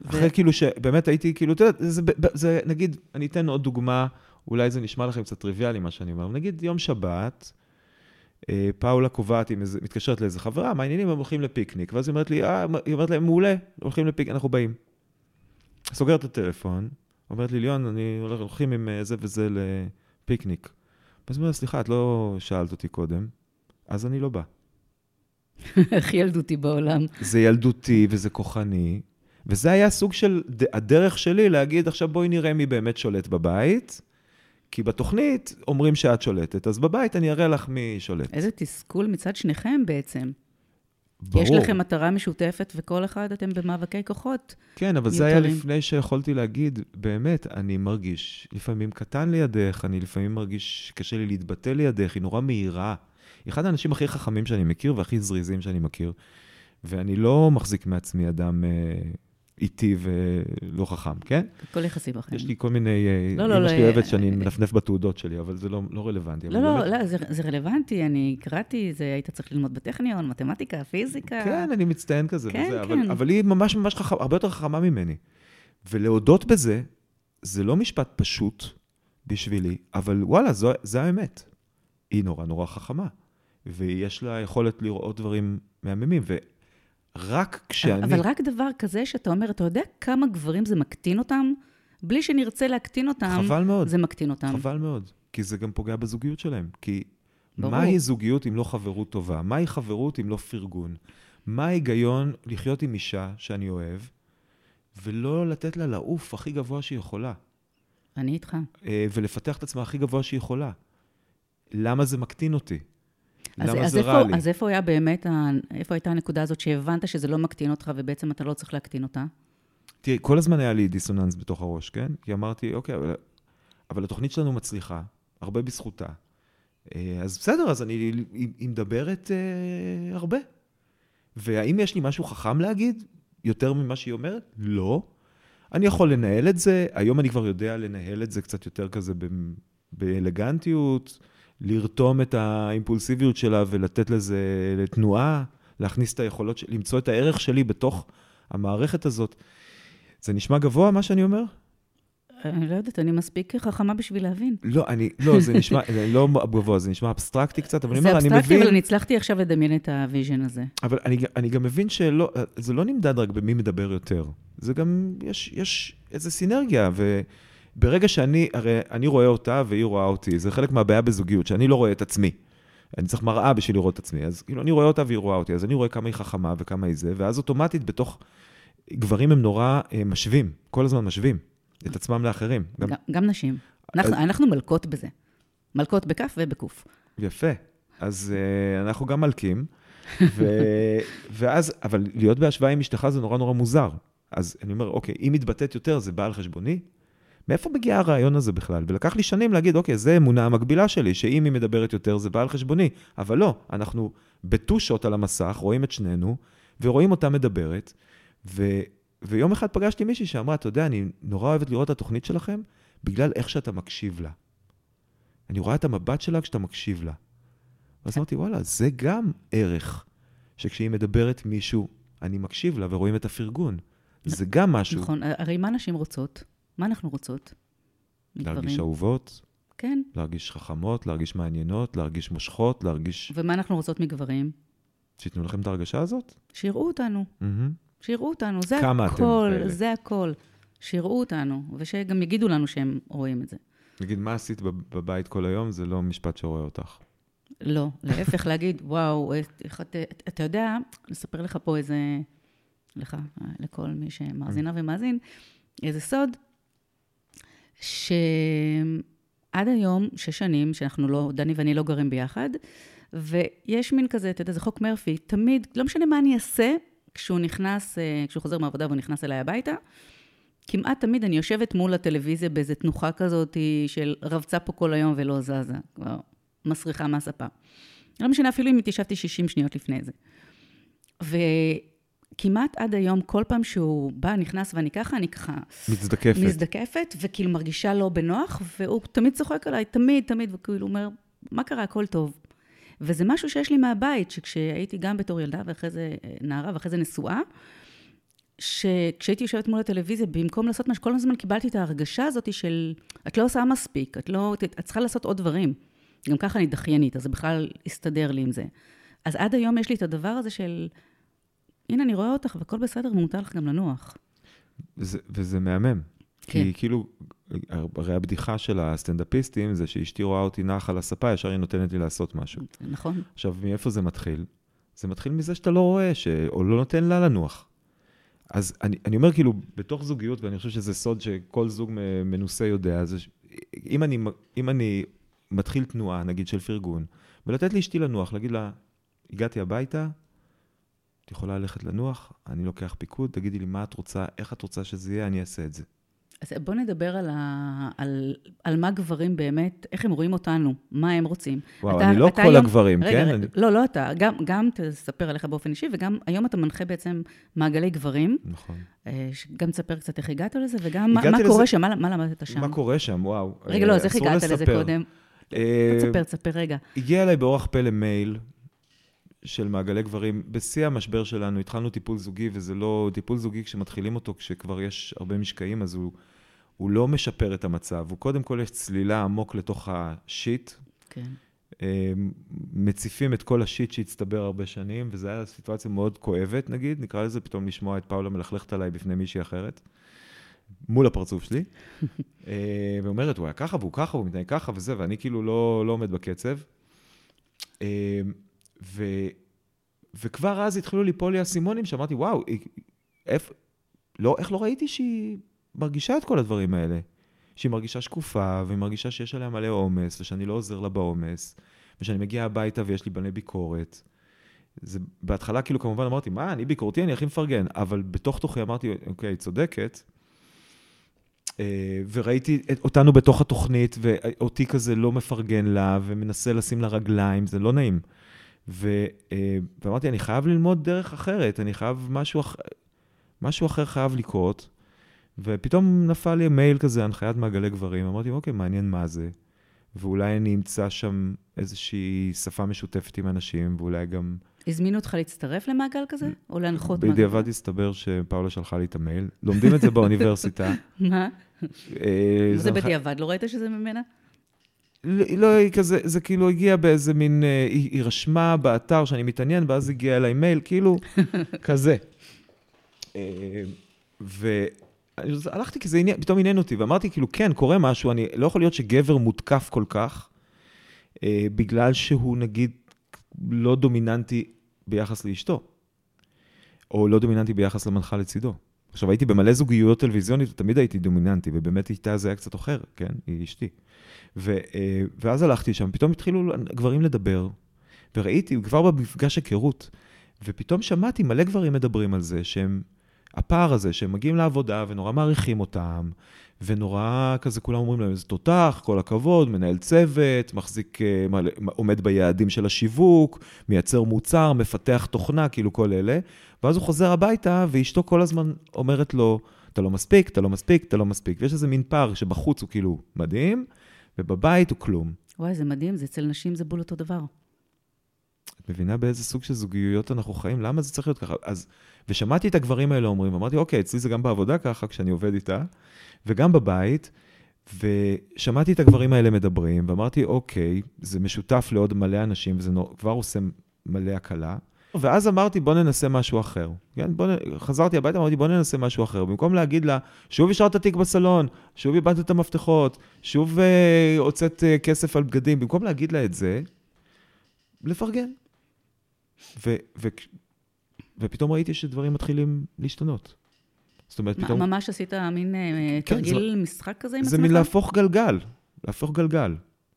ו- אחרי כאילו שבאמת הייתי, כאילו, אתה יודע, זה, זה, זה, נגיד, אני אתן עוד דוגמה, אולי זה נשמע לכם קצת טריוויאלי מה שאני אומר, נגיד יום שבת, אה, פאולה קובעת, איזה, מתקשרת לאיזה חברה, מה העניינים, הם הולכים לפיקניק, ואז היא אומרת לי, אה, היא אומרת להם, מעולה, הולכים לפיקניק, אנחנו באים. סוגרת את הטלפון, אומרת לי, ליאון, אני הולך, הולכים עם אה, זה וזה לפיקניק. אז היא אומרת, סליחה, את לא שאלת אותי קודם, אז אני לא בא. הכי ילדותי בעולם. זה ילדותי וזה כוחני, וזה היה סוג של הדרך שלי להגיד, עכשיו בואי נראה מי באמת שולט בבית, כי בתוכנית אומרים שאת שולטת, אז בבית אני אראה לך מי שולט. איזה תסכול מצד שניכם בעצם. ברור. יש לכם מטרה משותפת וכל אחד אתם במאבקי כוחות. כן, אבל זה היה מיותרים. לפני שיכולתי להגיד, באמת, אני מרגיש לפעמים קטן לידך, אני לפעמים מרגיש קשה לי להתבטא לידך, היא נורא מהירה. היא אחד האנשים הכי חכמים שאני מכיר והכי זריזים שאני מכיר, ואני לא מחזיק מעצמי אדם אה, איטי ולא חכם, כן? הכל יחסי בחיים. יש לי כל מיני, אה, לא, לא, אמא לא, שלי אה, אוהבת שאני אה, מנפנף בתעודות שלי, אבל זה לא לא רלוונטי. לא, לא, באמת- לא, זה, זה רלוונטי, אני קראתי, זה היית צריך ללמוד בטכניון, מתמטיקה, פיזיקה. כן, אני מצטיין כזה כן, וזה, כן. אבל, אבל היא ממש ממש חכמה, הרבה יותר חכמה ממני. ולהודות בזה, זה לא משפט פשוט בשבילי, אבל וואלה, זו, האמת. היא נורא נורא חכמה, ויש לה יכולת לראות דברים מהממים, ורק כשאני... אבל רק דבר כזה שאתה אומר, אתה יודע כמה גברים זה מקטין אותם? בלי שנרצה להקטין אותם, חבל מאוד, זה מקטין אותם. חבל מאוד, כי זה גם פוגע בזוגיות שלהם. כי ברור. מהי זוגיות אם לא חברות טובה? מהי חברות אם לא פרגון? מה ההיגיון לחיות עם אישה שאני אוהב, ולא לתת לה לעוף הכי גבוה שהיא יכולה, אני איתך. אה, ולפתח את עצמה הכי גבוה שהיא יכולה? למה זה מקטין אותי? אז, למה אז זה איפה, רע לי? אז איפה היה באמת, איפה הייתה הנקודה הזאת שהבנת שזה לא מקטין אותך ובעצם אתה לא צריך להקטין אותה? תראי, כל הזמן היה לי דיסוננס בתוך הראש, כן? כי אמרתי, אוקיי, אבל, אבל התוכנית שלנו מצליחה, הרבה בזכותה. אה, אז בסדר, אז אני, היא מדברת אה, הרבה. והאם יש לי משהו חכם להגיד, יותר ממה שהיא אומרת? לא. אני יכול לנהל את זה, היום אני כבר יודע לנהל את זה קצת יותר כזה ב, באלגנטיות, לרתום את האימפולסיביות שלה ולתת לזה תנועה, להכניס את היכולות, למצוא את הערך שלי בתוך המערכת הזאת. זה נשמע גבוה, מה שאני אומר? אני לא יודעת, אני מספיק חכמה בשביל להבין. לא, אני, לא, זה נשמע, זה לא גבוה, זה נשמע אבסטרקטי קצת, אבל אני זה אומר, אני אבסטרקטי, מבין, אבל אני הצלחתי עכשיו לדמיין את ה vision הזה. אבל אני, אני גם מבין שלא, זה לא נמדד רק במי מדבר יותר. זה גם, יש, יש איזו סינרגיה, וברגע שאני, הרי אני רואה אותה והיא רואה אותי, זה חלק מהבעיה בזוגיות, שאני לא רואה את עצמי. אני צריך מראה בשביל לראות את עצמי, אז כאילו אני רואה אותה והיא רואה אותי, אז אני רואה כמה היא חכמה וכמה היא זה, ואז אוטומטית בתוך, גברים הם נורא אה, משווים, כל הזמן משווים את עצמם לאחרים. גם, גם, גם נשים. אנחנו, אנחנו מלקות בזה. מלקות בכף ובקוף. יפה. אז uh, אנחנו גם מלקים, ו... ואז, אבל להיות בהשוואה עם אשתך זה נורא נורא מוזר. אז אני אומר, אוקיי, אם מתבטאת יותר, זה בא על חשבוני? מאיפה מגיע הרעיון הזה בכלל? ולקח לי שנים להגיד, אוקיי, זה אמונה המקבילה שלי, שאם היא מדברת יותר, זה בא על חשבוני. אבל לא, אנחנו בטושות על המסך, רואים את שנינו, ורואים אותה מדברת, ו... ויום אחד פגשתי מישהי שאמרה, אתה יודע, אני נורא אוהבת לראות את התוכנית שלכם, בגלל איך שאתה מקשיב לה. אני רואה את המבט שלה כשאתה מקשיב לה. אז אמרתי, וואלה, זה גם ערך, שכשהיא מדברת מישהו, אני מקשיב לה ורואים את הפרגון. זה גם משהו. נכון, הרי מה נשים רוצות? מה אנחנו רוצות? להרגיש מגברים? אהובות, כן. להרגיש חכמות, להרגיש מעניינות, להרגיש מושכות, להרגיש... ומה אנחנו רוצות מגברים? שייתנו לכם את ההרגשה הזאת? שיראו אותנו, מהמם. שיראו אותנו, זה כמה אתם הכל, כאלה. זה הכל. שיראו אותנו, ושגם יגידו לנו שהם רואים את זה. נגיד, מה עשית בבית כל היום? זה לא משפט שרואה אותך. לא, להפך, להגיד, וואו, איך אתה, אתה יודע, נספר לך פה איזה, לך, לכל מי שמאזינה ומאזין, איזה סוד, שעד היום, שש שנים, שאנחנו לא, דני ואני לא גרים ביחד, ויש מין כזה, אתה יודע, זה חוק מרפי, תמיד, לא משנה מה אני אעשה, כשהוא נכנס, אה, כשהוא חוזר מהעבודה והוא נכנס אליי הביתה, כמעט תמיד אני יושבת מול הטלוויזיה באיזו תנוחה כזאת של רבצה פה כל היום ולא זזה, כבר מסריחה מהספה. לא משנה אפילו אם התיישבתי 60 שניות לפני זה. וכמעט עד היום, כל פעם שהוא בא, נכנס ואני ככה, אני ככה... מזדקפת. מזדקפת, וכאילו מרגישה לא בנוח, והוא תמיד צוחק עליי, תמיד, תמיד, וכאילו אומר, מה קרה, הכל טוב. וזה משהו שיש לי מהבית, שכשהייתי גם בתור ילדה, ואחרי זה אה, נערה, ואחרי זה נשואה, שכשהייתי יושבת מול הטלוויזיה, במקום לעשות משהו, כל הזמן קיבלתי את ההרגשה הזאת של, את לא עושה מספיק, את לא, את צריכה לעשות עוד דברים. גם ככה אני דחיינית, אז זה בכלל הסתדר לי עם זה. אז עד היום יש לי את הדבר הזה של, הנה, אני רואה אותך והכל בסדר, ומותר לך גם לנוח. וזה, וזה מהמם. כן. כי כאילו, הרי הבדיחה של הסטנדאפיסטים זה שאשתי רואה אותי נח על הספה, ישר היא נותנת לי לעשות משהו. נכון. עכשיו, מאיפה זה מתחיל? זה מתחיל מזה שאתה לא רואה, ש... או לא נותן לה לנוח. אז אני, אני אומר כאילו, בתוך זוגיות, ואני חושב שזה סוד שכל זוג מנוסה יודע, זה אם אני, אם אני מתחיל תנועה, נגיד של פרגון, ולתת לאשתי לנוח, להגיד לה, הגעתי הביתה, את יכולה ללכת לנוח, אני לוקח פיקוד, תגידי לי מה את רוצה, איך את רוצה שזה יהיה, אני אעשה את זה. אז בוא נדבר על, ה... על, על מה גברים באמת, איך הם רואים אותנו, מה הם רוצים. וואו, אתה, אני לא כל היום... הגברים, רגע, כן? רגע, אני... לא, לא אתה, גם, גם תספר עליך באופן אישי, וגם היום אתה מנחה בעצם מעגלי גברים. נכון. אה, גם תספר קצת איך הגעת לזה, וגם מה, מה לזה... קורה שם, מה, מה למדת שם. מה קורה שם, וואו. רגע, לא, אז איך הגעת לספר. לזה קודם? אה, תספר, תספר רגע. הגיע אליי באורח פלא מייל של מעגלי גברים. בשיא המשבר שלנו התחלנו טיפול זוגי, וזה לא טיפול זוגי כשמתחילים אותו, כשכבר יש הרבה משקעים, אז הוא, הוא לא משפר את המצב. הוא קודם כל יש צלילה עמוק לתוך השיט. כן. אה, מציפים את כל השיט שהצטבר הרבה שנים, וזו הייתה סיטואציה מאוד כואבת, נגיד, נקרא לזה, פתאום לשמוע את פאולה מלכלכת עליי בפני מישהי אחרת. מול הפרצוף שלי, אה, ואומרת, הוא היה ככה והוא ככה, והוא מתנהג ככה וזה, ואני כאילו לא, לא עומד בקצב. ו, וכבר אז התחילו ליפול לי האסימונים, שאמרתי, וואו, איך לא, איך לא ראיתי שהיא מרגישה את כל הדברים האלה? שהיא מרגישה שקופה, והיא מרגישה שיש עליה מלא עומס, ושאני לא עוזר לה בעומס, ושאני מגיע הביתה ויש לי בני ביקורת. זה בהתחלה כאילו כמובן אמרתי, מה, אני ביקורתי, אני הכי מפרגן, אבל בתוך תוכי אמרתי, אוקיי, צודקת, אה, וראיתי אותנו בתוך התוכנית, ואותי כזה לא מפרגן לה, ומנסה לשים לה רגליים, זה לא נעים. ו, אה, ואמרתי, אני חייב ללמוד דרך אחרת, אני חייב, משהו, אח... משהו אחר חייב לקרות. ופתאום נפל לי מייל כזה, הנחיית מעגלי גברים, אמרתי, אוקיי, מעניין מה זה. ואולי אני אמצא שם איזושהי שפה משותפת עם אנשים, ואולי גם... הזמינו אותך להצטרף למעגל כזה? או להנחות מעגל? בדיעבד הסתבר שפאולה שלחה לי את המייל. לומדים את זה באוניברסיטה. מה? אה, זה בדיעבד, לא ראית שזה ממנה? לא, לא, היא כזה, זה כאילו הגיע באיזה מין, אה, היא, היא רשמה באתר שאני מתעניין, ואז הגיע אליי מייל, כאילו, כזה. אה, והלכתי כי זה עניין, פתאום עניין אותי, ואמרתי, כאילו, כן, קורה משהו, אני, לא יכול להיות שגבר מותקף כל כך, בגלל שהוא, נגיד, לא דומיננטי ביחס לאשתו, או לא דומיננטי ביחס למנחה לצידו. עכשיו, הייתי במלא זוגיות טלוויזיונית, ותמיד הייתי דומיננטי, ובאמת איתה זה היה קצת אחר, כן? היא אשתי. ו, אה, ואז הלכתי שם, פתאום התחילו גברים לדבר, וראיתי, כבר במפגש היכרות, ופתאום שמעתי מלא גברים מדברים על זה, שהם, הפער הזה, שהם מגיעים לעבודה ונורא מעריכים אותם, ונורא כזה כולם אומרים להם, איזה תותח, כל הכבוד, מנהל צוות, מחזיק, אה, עומד ביעדים של השיווק, מייצר מוצר, מפתח תוכנה, כאילו כל אלה. ואז הוא חוזר הביתה, ואשתו כל הזמן אומרת לו, אתה לא מספיק, אתה לא מספיק, אתה לא מספיק. ויש איזה מין פער שבחוץ הוא כאילו מדהים, ובבית הוא כלום. וואי, זה מדהים, זה אצל נשים זה בול אותו דבר. את מבינה באיזה סוג של זוגיות אנחנו חיים? למה זה צריך להיות ככה? אז, ושמעתי את הגברים האלה אומרים, אמרתי, אוקיי, אצלי זה גם בעבודה ככה, כשאני עובד איתה, וגם בבית, ושמעתי את הגברים האלה מדברים, ואמרתי, אוקיי, זה משותף לעוד מלא אנשים, וזה כבר עושה מלא הקלה. ואז אמרתי, בוא ננסה משהו אחר. כן, בוא נ... חזרתי הביתה, אמרתי, בוא ננסה משהו אחר. במקום להגיד לה, שוב השארת תיק בסלון, שוב איבדת את המפתחות, שוב אה, הוצאת אה, כסף על בגדים, במקום להגיד לה את זה, לפרגן. ו... ו... ופתאום ראיתי שדברים מתחילים להשתנות. זאת אומרת, פתאום... ממש עשית מין אה, כן, תרגיל משחק כזה עם עצמך? זה מין להפוך גלגל, להפוך גלגל.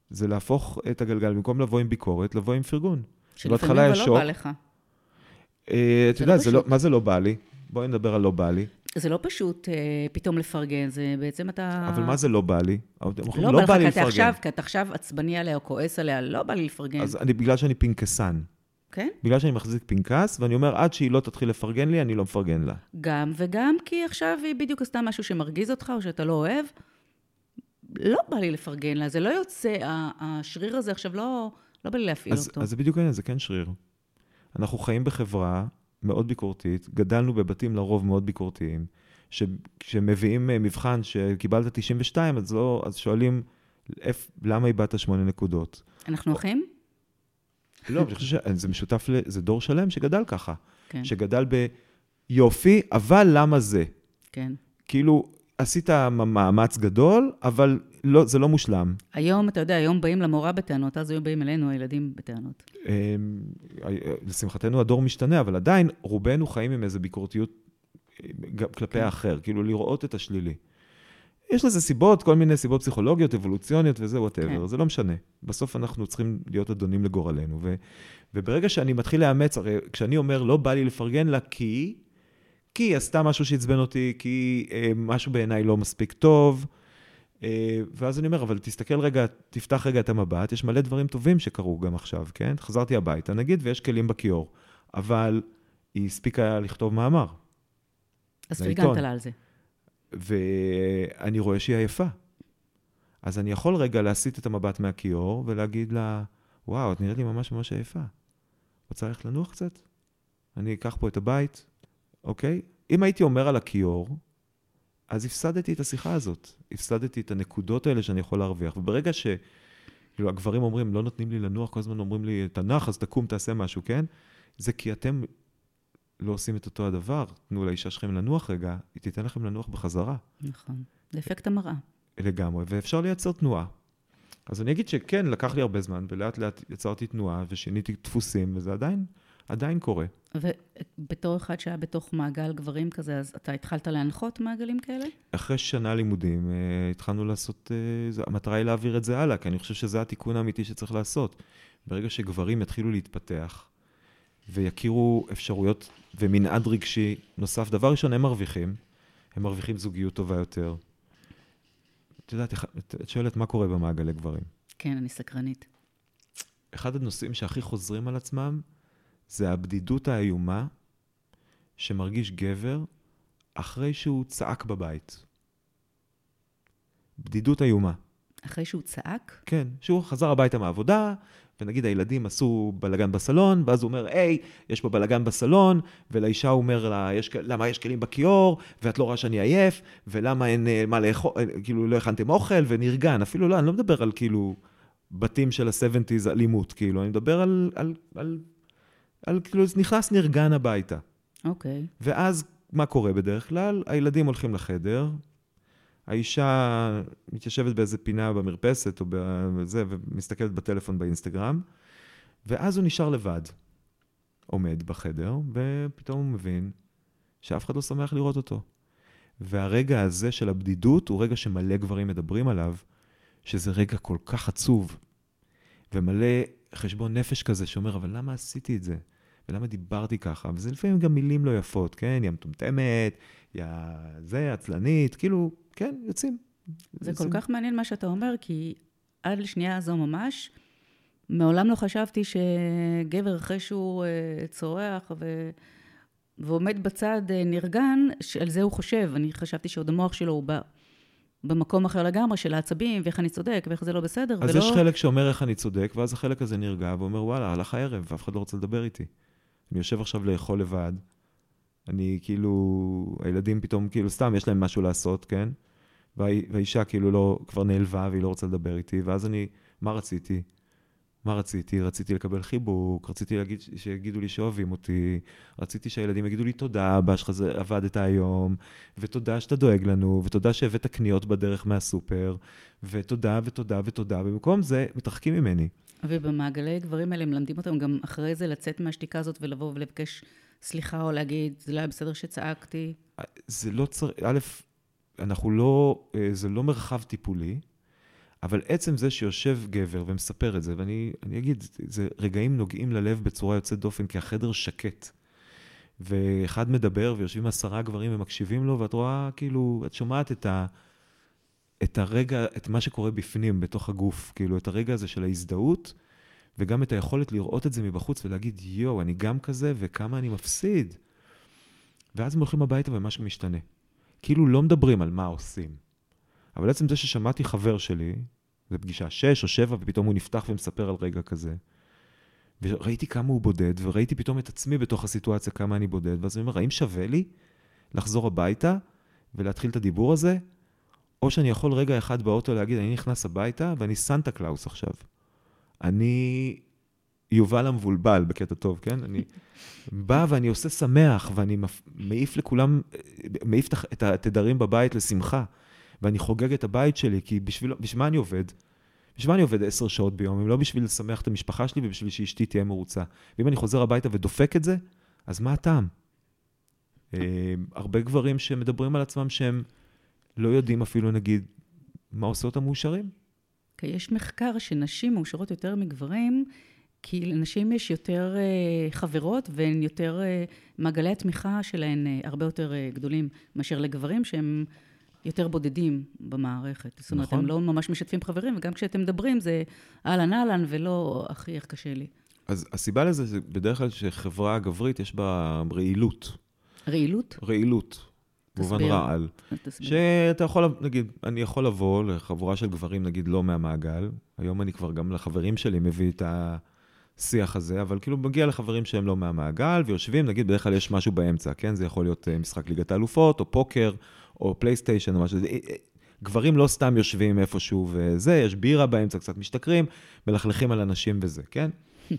זה להפוך את הגלגל, במקום לבוא עם ביקורת, לבוא עם פרגון. שלפעמים אבל יש לא שוק. בא לך. אה, אתה זה יודע, לא זה לא. מה זה לא בא לי? בואי נדבר על לא בא לי. זה לא פשוט אה, פתאום לפרגן, זה בעצם אתה... אבל מה זה לא בא לי? לא לא בא לך, כי לי אתה לפרגן. עכשיו, כי אתה עכשיו עצבני עליה או כועס עליה, לא בא לי לפרגן. אז אני, בגלל שאני פנקסן. כן? בגלל שאני מחזיק פנקס, ואני אומר, עד שהיא לא תתחיל לפרגן לי, אני לא מפרגן לה. גם וגם כי עכשיו היא בדיוק עשתה משהו שמרגיז אותך או שאתה לא אוהב. לא בא לי לפרגן לה, זה לא יוצא, השריר הזה עכשיו לא, לא בא לי להפעיל אז, אותו. אז זה בדיוק העניין, זה כן שריר. אנחנו חיים בחברה מאוד ביקורתית, גדלנו בבתים לרוב מאוד ביקורתיים, ש- כשמביאים אה, מבחן שקיבלת 92, אז, לא, אז שואלים, למה איבדת שמונה נקודות? אנחנו אחים? לא, אני חושב שזה משותף, ל- זה דור שלם שגדל ככה. כן, שגדל ביופי, אבל למה זה? כן. כאילו, עשית מאמץ גדול, אבל לא, זה לא מושלם. היום, אתה יודע, היום באים למורה בטענות, אז היו באים אלינו הילדים בטענות. אמ, לשמחתנו הדור משתנה, אבל עדיין רובנו חיים עם איזו ביקורתיות אה, כלפי כן. האחר, כאילו לראות את השלילי. יש לזה סיבות, כל מיני סיבות פסיכולוגיות, אבולוציוניות וזה, וואטאבר, כן. זה לא משנה. בסוף אנחנו צריכים להיות אדונים לגורלנו. ו, וברגע שאני מתחיל לאמץ, הרי כשאני אומר, לא בא לי לפרגן לה כי, כי היא עשתה משהו שעצבן אותי, כי אה, משהו בעיניי לא מספיק טוב, אה, ואז אני אומר, אבל תסתכל רגע, תפתח רגע את המבט, יש מלא דברים טובים שקרו גם עכשיו, כן? חזרתי הביתה, נגיד, ויש כלים בכיור, אבל היא הספיקה לכתוב מאמר, אז. פרגנת לה על זה. ואני רואה שהיא עייפה. אז אני יכול רגע להסיט את המבט מהכיור ולהגיד לה, וואו, את נראית לי ממש ממש עייפה. רוצה ללכת לנוח קצת? אני אקח פה את הבית, אוקיי? אם הייתי אומר על הכיור, אז הפסדתי את השיחה הזאת. הפסדתי את הנקודות האלה שאני יכול להרוויח. וברגע ש... כאילו, הגברים אומרים, לא נותנים לי לנוח, כל הזמן אומרים לי, תנח, אז תקום, תעשה משהו, כן? זה כי אתם לא עושים את אותו הדבר. תנו לאישה שלכם לנוח רגע, היא תיתן לכם לנוח בחזרה. נכון. זה אפקט המראה. לגמרי, ואפשר לייצר תנועה. אז אני אגיד שכן, לקח לי הרבה זמן, ולאט לאט יצרתי תנועה ושיניתי דפוסים, וזה עדיין, עדיין קורה. ובתור אחד שהיה בתוך מעגל גברים כזה, אז אתה התחלת להנחות מעגלים כאלה? אחרי שנה לימודים, אה, התחלנו לעשות, אה, זה- המטרה היא להעביר את זה הלאה, כי אני חושב שזה התיקון האמיתי שצריך לעשות. ברגע שגברים יתחילו להתפתח, ויכירו אפשרויות ומנעד רגשי נוסף, דבר ראשון, הם מרוויחים, הם מרוויחים זוגיות טובה יותר. את יודעת, את שואלת מה קורה במעגלי גברים. כן, אני סקרנית. אחד הנושאים שהכי חוזרים על עצמם זה הבדידות האיומה שמרגיש גבר אחרי שהוא צעק בבית. בדידות איומה. אחרי שהוא צעק, כן, שהוא חזר הביתה מהעבודה, ונגיד הילדים עשו בלאגן בסלון, ואז הוא אומר, היי, יש פה בלאגן בסלון, ולאישה הוא אומר לה, יש, למה יש כלים בכיור, ואת לא רואה שאני עייף, ולמה אין אה, מה לאכול, אה, כאילו לא הכנתם אוכל, ונרגן. אפילו לא, אני לא מדבר על כאילו בתים של ה-70's אלימות, כאילו, אני מדבר על, על, על, על כאילו, נכנס נרגן הביתה. אוקיי. ואז מה קורה בדרך כלל? הילדים הולכים לחדר, האישה מתיישבת באיזה פינה במרפסת או בזה, ומסתכלת בטלפון באינסטגרם, ואז הוא נשאר לבד. עומד בחדר, ופתאום הוא מבין שאף אחד לא שמח לראות אותו. והרגע הזה של הבדידות הוא רגע שמלא גברים מדברים עליו, שזה רגע כל כך עצוב, ומלא חשבון נפש כזה שאומר, אבל למה עשיתי את זה? ולמה דיברתי ככה? וזה לפעמים גם מילים לא יפות, כן? יא מטומטמת, יא זה, עצלנית, כאילו, כן, יוצאים. זה יוצאים. כל כך מעניין מה שאתה אומר, כי עד לשנייה הזו ממש, מעולם לא חשבתי שגבר אחרי שהוא אה, צורח ו... ועומד בצד אה, נרגן, שעל זה הוא חושב. אני חשבתי שעוד המוח שלו הוא ב... במקום אחר לגמרי, של העצבים, ואיך אני צודק, ואיך זה לא בסדר, אז ולא... יש חלק שאומר איך אני צודק, ואז החלק הזה נרגע ואומר, וואלה, הלך הערב, ואף אחד לא רוצה לדבר איתי. אני יושב עכשיו לאכול לבד, אני כאילו, הילדים פתאום, כאילו, סתם, יש להם משהו לעשות, כן? וה- והאישה כאילו לא, כבר נעלבה והיא לא רוצה לדבר איתי, ואז אני, מה רציתי? מה רציתי? רציתי לקבל חיבוק, רציתי להגיד, שיגידו לי שאוהבים אותי, רציתי שהילדים יגידו לי תודה, אבא שלך עבדת היום, ותודה שאתה דואג לנו, ותודה שהבאת קניות בדרך מהסופר, ותודה ותודה ותודה, ובמקום זה מתרחקים ממני. ובמעגלי גברים האלה מלמדים אותם גם אחרי זה לצאת מהשתיקה הזאת ולבוא ולבקש סליחה או להגיד, זה לא היה בסדר שצעקתי? זה לא צריך, א', אנחנו לא, אה, זה לא מרחב טיפולי. אבל עצם זה שיושב גבר ומספר את זה, ואני אגיד, זה רגעים נוגעים ללב בצורה יוצאת דופן, כי החדר שקט. ואחד מדבר ויושבים עשרה גברים ומקשיבים לו, ואת רואה, כאילו, את שומעת את, ה, את הרגע, את מה שקורה בפנים, בתוך הגוף, כאילו, את הרגע הזה של ההזדהות, וגם את היכולת לראות את זה מבחוץ ולהגיד, יואו, אני גם כזה, וכמה אני מפסיד. ואז הם הולכים הביתה ומשהו משתנה. כאילו לא מדברים על מה עושים. אבל עצם זה ששמעתי חבר שלי, זו פגישה שש או שבע, ופתאום הוא נפתח ומספר על רגע כזה, וראיתי כמה הוא בודד, וראיתי פתאום את עצמי בתוך הסיטואציה, כמה אני בודד, ואז אני אומר, האם שווה לי לחזור הביתה ולהתחיל את הדיבור הזה, או שאני יכול רגע אחד באוטו להגיד, אני נכנס הביתה ואני סנטה קלאוס עכשיו. אני יובל המבולבל, בקטע טוב, כן? אני בא ואני עושה שמח, ואני מעיף לכולם, מעיף את התדרים בבית לשמחה. ואני חוגג את הבית שלי, כי בשביל, בשביל מה אני עובד? בשביל מה אני עובד עשר שעות ביום? אם לא בשביל לשמח את המשפחה שלי ובשביל שאשתי תהיה מרוצה. ואם אני חוזר הביתה ודופק את זה, אז מה הטעם? אה, הרבה גברים שמדברים על עצמם שהם לא יודעים אפילו, נגיד, מה עושה אותם מאושרים. כי יש מחקר שנשים מאושרות יותר מגברים, כי לנשים יש יותר uh, חברות והן יותר, uh, מעגלי התמיכה שלהן uh, הרבה יותר גדולים מאשר לגברים שהם יותר בודדים במערכת. זאת אומרת, נכון. הם לא ממש משתפים חברים, וגם כשאתם מדברים זה אהלן אהלן ולא הכי איך קשה לי. אז הסיבה לזה זה בדרך כלל שחברה גברית יש בה רעילות. רעילות? רעילות. במובן רעל. שאתה יכול, נגיד, אני יכול לבוא לחבורה של גברים, נגיד, לא מהמעגל. היום אני כבר גם לחברים שלי מביא את השיח הזה, אבל כאילו מגיע לחברים שהם לא מהמעגל, ויושבים, נגיד, בדרך כלל יש משהו באמצע, כן? זה יכול להיות אה, משחק ליגת האלופות, או פוקר, או פלייסטיישן או משהו. אה, אה, גברים לא סתם יושבים איפשהו וזה, יש בירה באמצע, קצת משתכרים, מלכלכים על אנשים וזה, כן?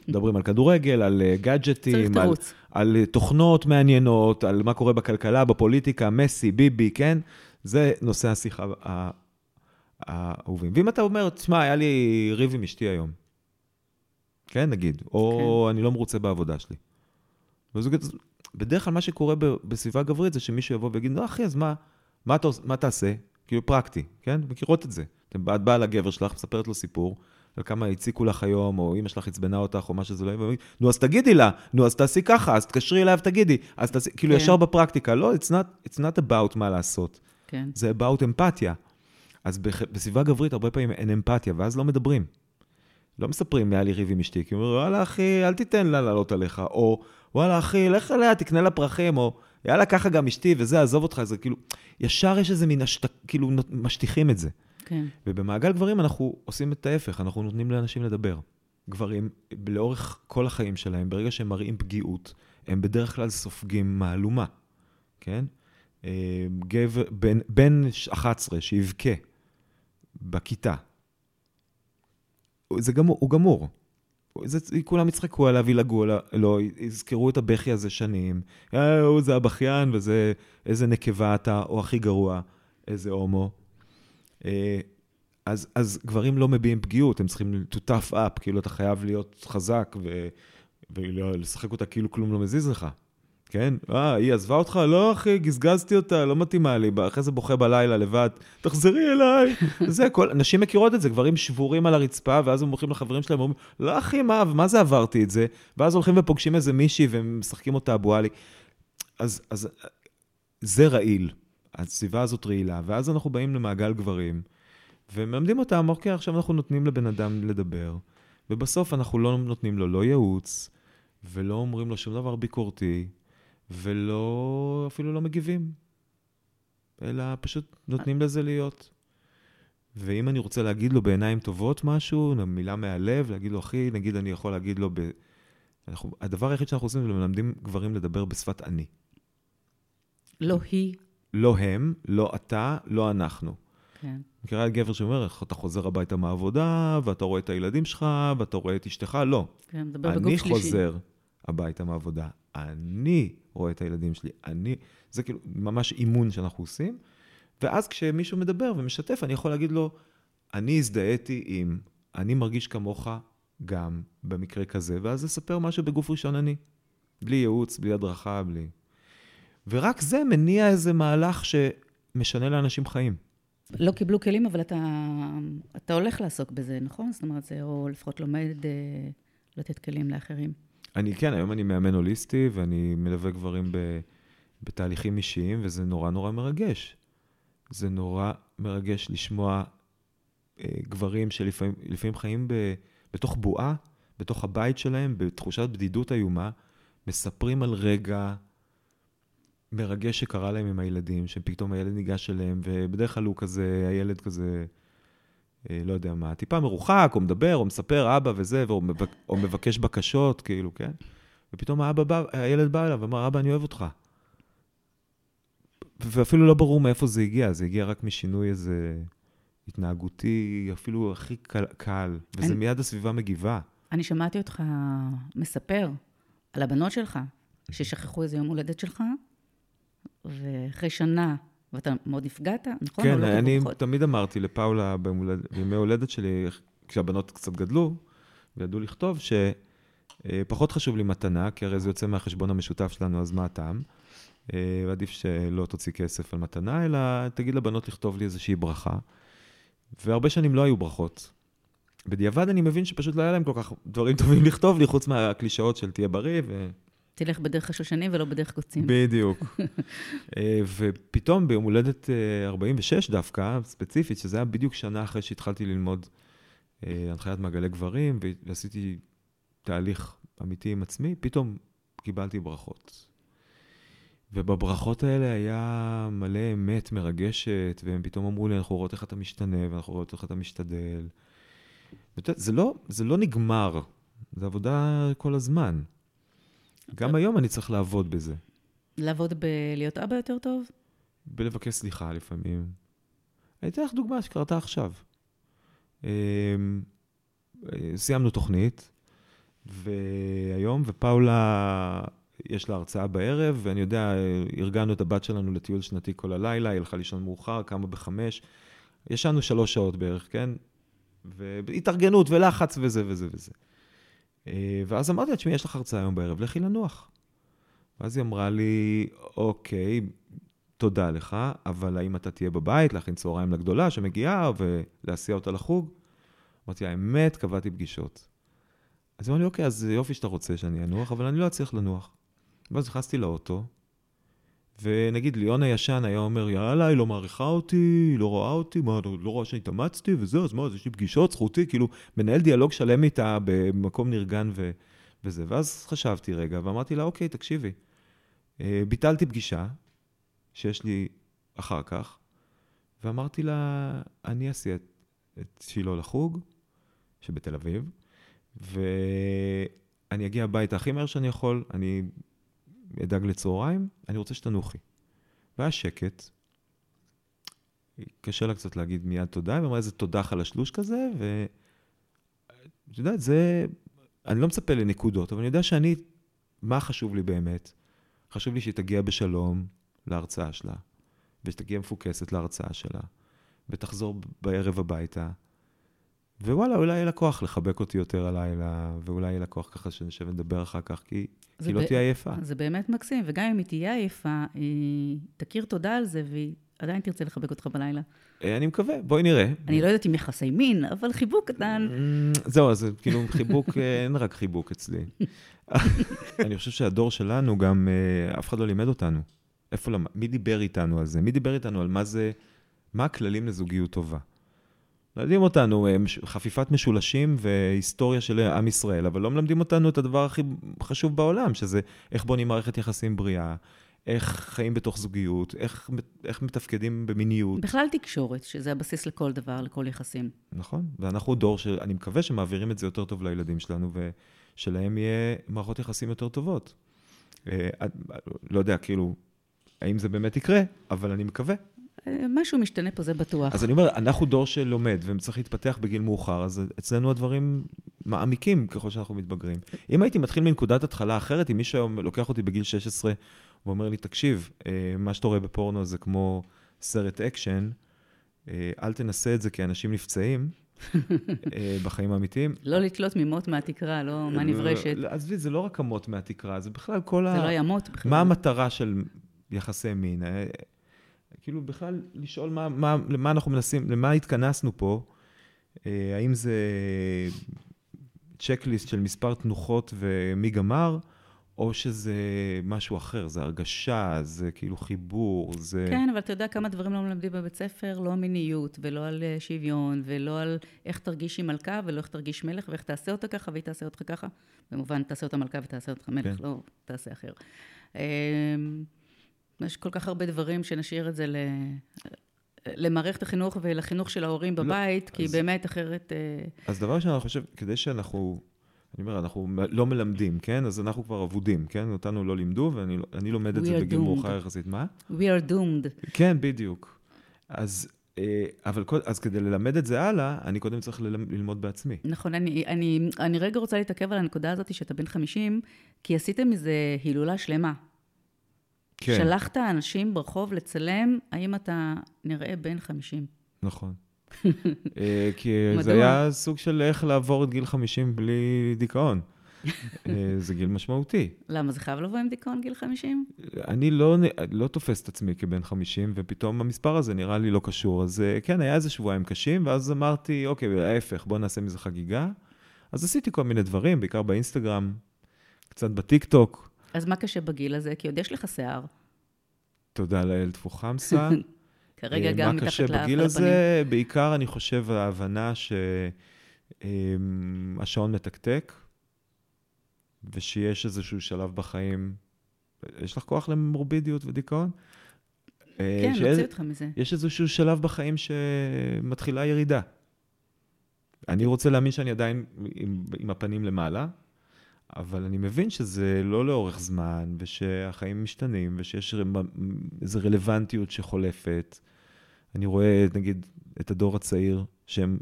מדברים על כדורגל, על גאדג'טים, על, על תוכנות מעניינות, על מה קורה בכלכלה, בפוליטיקה, מסי, ביבי, כן? זה נושא השיחה האהובים. ואם אתה אומר, תשמע, היה לי ריב עם אשתי היום, כן, נגיד, או כן. אני לא מרוצה בעבודה שלי. בדרך כלל מה שקורה בסביבה גברית זה שמישהו יבוא ויגיד, לא, אחי, אז מה, מה, אתה, מה תעשה? כאילו פרקטי, כן? מכירות את זה. את באה לגבר שלך, מספרת לו סיפור, על כמה הציקו לך היום, או אמא שלך עצבנה אותך, או מה שזה לא יהיה, נו, אז תגידי לה, נו, אז תעשי ככה, אז תקשרי אליי ותגידי, אז תעשי, כאילו כן. ישר בפרקטיקה, לא, it's not, it's not about מה לעשות. כן. זה about אמפתיה. אז בסביבה גברית הרבה פעמים אין אמפתיה, ואז לא מדברים. לא מספרים, היה לי ריב עם אשתי, כי הוא אומר, וואלה, אחי, אל תיתן לה לעלות עליך, או וואלה, אחי, לך אליה, תקנה לה פרחים, או יאללה, ככה גם אשתי, וזה, עזוב אותך, זה כאילו, ישר יש איזה מין, השת... כאילו, משטיחים את זה. כן. ובמעגל גברים אנחנו עושים את ההפך, אנחנו נותנים לאנשים לדבר. גברים, לאורך כל החיים שלהם, ברגע שהם מראים פגיעות, הם בדרך כלל סופגים מהלומה, כן? אה, גבר, בן, בן 11 שיבכה בכיתה, זה גמור, הוא גמור. זה, כולם יצחקו עליו, ילעגו לו, יזכרו את הבכי הזה שנים. אה, הוא זה הבכיין, וזה איזה נקבה אתה, או הכי גרוע, איזה הומו. אה, אז, אז גברים לא מביעים פגיעות, הם צריכים to tough up, כאילו אתה חייב להיות חזק ו, ולשחק אותה כאילו כלום לא מזיז לך. כן? אה, היא עזבה אותך? לא, אחי, גזגזתי אותה, לא מתאימה לי. אחרי זה בוכה בלילה לבד, תחזרי אליי. זה, כל, נשים מכירות את זה, גברים שבורים על הרצפה, ואז הם הולכים לחברים שלהם ואומרים, לא, אחי, מה, מה זה עברתי את זה? ואז הולכים ופוגשים איזה מישהי ומשחקים אותה אבואלי. אז, אז זה רעיל. הסביבה הזאת רעילה. ואז אנחנו באים למעגל גברים, ומלמדים אותם, אוקיי, עכשיו אנחנו נותנים לבן אדם לדבר, ובסוף אנחנו לא נותנים לו לא ייעוץ, ולא אומרים לו שום דבר ביקורתי, ולא, אפילו לא מגיבים, אלא פשוט נותנים לזה להיות. ואם אני רוצה להגיד לו בעיניים טובות משהו, מילה מהלב, להגיד לו, אחי, נגיד אני יכול להגיד לו, ב... אנחנו, הדבר היחיד שאנחנו עושים זה מלמדים גברים לדבר בשפת אני. לא היא. לא הם, לא אתה, לא אנחנו. כן. מכירה גבר שאומר, איך אתה חוזר הביתה מהעבודה, ואתה רואה את הילדים שלך, ואתה רואה את אשתך? לא. כן, מדבר בגוף אני שלישי. חוזר הביתה מהעבודה, אני רואה את הילדים שלי, אני... זה כאילו ממש אימון שאנחנו עושים. ואז כשמישהו מדבר ומשתף, אני יכול להגיד לו, אני הזדהיתי עם, אני מרגיש כמוך גם במקרה כזה, ואז לספר משהו בגוף ראשון אני. בלי ייעוץ, בלי הדרכה, בלי... ורק זה מניע איזה מהלך שמשנה לאנשים חיים. לא קיבלו כלים, אבל אתה, אתה הולך לעסוק בזה, נכון? זאת אומרת, זה או לפחות לומד אה, לתת כלים לאחרים. אני כן, היום אני מאמן הוליסטי, ואני מלווה גברים ב, בתהליכים אישיים, וזה נורא נורא מרגש. זה נורא מרגש לשמוע אה, גברים שלפעמים לפעמים חיים ב, בתוך בועה, בתוך הבית שלהם, בתחושת בדידות איומה, מספרים על רגע מרגש שקרה להם עם הילדים, שפתאום הילד ניגש אליהם, ובדרך כלל הוא כזה, הילד כזה, אה, לא יודע מה, טיפה מרוחק, או מדבר, או מספר אבא וזה, או, מבק, או מבקש בקשות, כאילו, כן? ופתאום האבא בא, הילד בא אליו ואמר, אבא, אני אוהב אותך. ואפילו לא ברור מאיפה זה הגיע, זה הגיע רק משינוי איזה התנהגותי, אפילו הכי קל, קל וזה אני- מיד הסביבה מגיבה. אני שמעתי אותך מספר על הבנות שלך, ששכחו איזה יום הולדת שלך, ואחרי שנה, ואתה מאוד נפגעת, נכון? כן, לא אני פחות? תמיד אמרתי לפאולה בימי הולדת שלי, כשהבנות קצת גדלו, וידעו לכתוב, שפחות חשוב לי מתנה, כי הרי זה יוצא מהחשבון המשותף שלנו, אז מה הטעם? אה, ועדיף שלא תוציא כסף על מתנה, אלא תגיד לבנות לכתוב לי איזושהי ברכה. והרבה שנים לא היו ברכות. בדיעבד אני מבין שפשוט לא היה להם כל כך דברים טובים לכתוב לי, חוץ מהקלישאות של תהיה בריא, ו... תלך בדרך השושנים ולא בדרך קוצים. בדיוק. אה, ופתאום ביום הולדת אה, 46 דווקא, ספציפית, שזה היה בדיוק שנה אחרי שהתחלתי ללמוד אה, הנחיית מעגלי גברים, ועשיתי תהליך אמיתי עם עצמי, פתאום קיבלתי ברכות. ובברכות האלה היה מלא אמת מרגשת, והם פתאום אמרו לי, אנחנו רואות איך אתה משתנה, ואנחנו רואות איך אתה משתדל. זה לא, זה לא נגמר, זה עבודה כל הזמן. גם היום אני צריך לעבוד בזה. לעבוד בלהיות אבא יותר טוב? בלבקש סליחה לפעמים. אני אתן לך דוגמה שקרתה עכשיו. אמ, אה, סיימנו תוכנית, והיום, ופאולה, יש לה הרצאה בערב, ואני יודע, ארגנו את הבת שלנו לטיול שנתי כל הלילה, היא הלכה לישון מאוחר, קמה בחמש. ישנו שלוש שעות בערך, כן? והתארגנות ולחץ וזה וזה וזה. אה, ואז אמרתי לה, תשמעי, יש לך הרצאה היום בערב, לכי לנוח. ואז היא אמרה לי, אוקיי, תודה לך, אבל האם אתה תהיה בבית, להכין צהריים לגדולה שמגיעה ולהסיע אותה לחוג? אמרתי, האמת, קבעתי פגישות. אז היא אמרה לי, אוקיי, אז יופי שאתה רוצה שאני אנוח, אבל אני לא אצליח לנוח. ואז נכנסתי לאוטו, ונגיד ליאון הישן היה אומר, יאללה, היא לא מעריכה אותי, היא לא רואה אותי, מה, לא לא רואה שאני התאמצתי וזהו, אז מה, אז יש לי פגישות, זכותי, כאילו, מנהל דיאלוג שלם איתה במקום נרגן ו... וזה. ואז חשבתי רגע, ואמרתי לה, אוקיי, תקשיבי, אה, ביטלתי פגישה שיש לי אחר כך, ואמרתי לה, אני אסיע את, את שילה לחוג, שבתל אביב, ואני אגיע הביתה הכי מהר שאני יכול, אני אדאג לצהריים, אני רוצה שתנוחי. והיה שקט. קשה לה קצת להגיד מיד תודה, היא אמרה איזה תודה חלשלוש כזה, ואת יודעת, זה... אני לא מצפה לנקודות, אבל אני יודע שאני, מה חשוב לי באמת? חשוב לי שהיא תגיע בשלום להרצאה שלה, ושתגיע מפוקסת להרצאה שלה, ותחזור בערב הביתה. ווואלה, אולי יהיה לה כוח לחבק אותי יותר הלילה, ואולי יהיה לה כוח ככה שנשב ונדבר אחר כך, כי היא לא תהיה עייפה. זה באמת מקסים, וגם אם היא תהיה עייפה, היא תכיר תודה על זה, והיא עדיין תרצה לחבק אותך בלילה. אה, אני מקווה, בואי נראה. אני לא יודעת אם יחסי מין, אבל חיבוק קטן. Mm, זהו, אז כאילו חיבוק, אה, אין רק חיבוק אצלי. אני חושב שהדור שלנו גם, אה, אף אחד לא לימד אותנו. איפה למד? מי דיבר איתנו על זה? מי דיבר איתנו על מה זה, מה הכללים לזוגיות טובה? מלמדים אותנו אה, חפיפת משולשים והיסטוריה של עם ישראל, אבל לא מלמדים אותנו את הדבר הכי חשוב בעולם, שזה איך בונים מערכת יחסים בריאה, איך חיים בתוך זוגיות, איך, איך מתפקדים במיניות. בכלל תקשורת, שזה הבסיס לכל דבר, לכל יחסים. נכון, ואנחנו דור שאני מקווה שמעבירים את זה יותר טוב לילדים שלנו, ושלהם יהיה מערכות יחסים יותר טובות. אה, לא יודע, כאילו, האם זה באמת יקרה, אבל אני מקווה. אה, משהו משתנה פה, זה בטוח. אז אני אומר, אנחנו דור שלומד וצריך להתפתח בגיל מאוחר, אז אצלנו הדברים מעמיקים ככל שאנחנו מתבגרים. אם הייתי מתחיל מנקודת התחלה אחרת, אם מישהו היום לוקח אותי בגיל 16 ואומר לי, תקשיב, אה, מה שאתה רואה בפורנו זה כמו סרט אקשן, אה, אל תנסה את זה כי אנשים נפצעים. בחיים האמיתיים. לא לתלות ממות מהתקרה, לא מהנברשת. עזבי, זה לא רק המות מהתקרה, זה בכלל כל ה... זה לא ימות בכלל. מה המטרה של יחסי מין? כאילו בכלל לשאול מה, מה, למה אנחנו מנסים, למה התכנסנו פה, אה, האם זה צ'קליסט של מספר תנוחות ומי גמר, או שזה משהו אחר, זה הרגשה, זה כאילו חיבור, זה... כן, אבל אתה יודע כמה דברים לא מלמדים בבית ספר, לא מיניות, ולא על אה, שוויון, ולא על איך תרגיש עם מלכה, ולא איך תרגיש מלך, ואיך תעשה אותה ככה, והיא תעשה אותך ככה. במובן, תעשה אותה מלכה ותעשה אותך מלך, כן. לא תעשה אחר. יש כל כך הרבה דברים שנשאיר את זה ל... למערכת החינוך ולחינוך של ההורים לא, בבית, לא, כי אז, באמת אחרת... אה, אז דבר ראשון, אני חושב, כדי שאנחנו, אני אומר, אנחנו לא מלמדים, כן? אז אנחנו כבר אבודים, כן? אותנו לא לימדו, ואני לומד את זה בגיל מאוחר יחסית. מה? We are doomed. כן, בדיוק. אז, אה, אבל אז כדי ללמד את זה הלאה, אני קודם צריך ללמוד בעצמי. נכון, אני, אני, אני רגע רוצה להתעכב על הנקודה הזאת שאתה בן 50, כי עשיתם מזה הילולה שלמה. כן. שלחת אנשים ברחוב לצלם, האם אתה נראה בן 50. נכון. אה, כי זה היה סוג של איך לעבור את גיל 50 בלי דיכאון. אה, זה גיל משמעותי. למה, זה חייב לבוא עם דיכאון גיל 50? אני לא, לא תופס את עצמי כבן 50, ופתאום המספר הזה נראה לי לא קשור. אז אה, כן, היה איזה שבועיים קשים, ואז אמרתי, אוקיי, ההפך, בוא נעשה מזה חגיגה. אז עשיתי כל מיני דברים, בעיקר באינסטגרם, קצת בטיקטוק, אז מה קשה בגיל הזה? כי עוד יש לך שיער. תודה לאל טפו חמסה. כרגע גם מתחת הפנים. מה קשה בגיל הזה? בעיקר, אני חושב, ההבנה שהשעון מתקתק, ושיש איזשהו שלב בחיים, יש לך כוח למורבידיות ודיכאון? אה, כן, נוציא אותך מזה. יש איזשהו שלב בחיים שמתחילה ירידה. אני רוצה להאמין שאני עדיין עם, עם הפנים למעלה, אבל אני מבין שזה לא לאורך זמן, ושהחיים משתנים, ושיש איזו רלוונטיות שחולפת. אני רואה, נגיד, את הדור הצעיר, שהם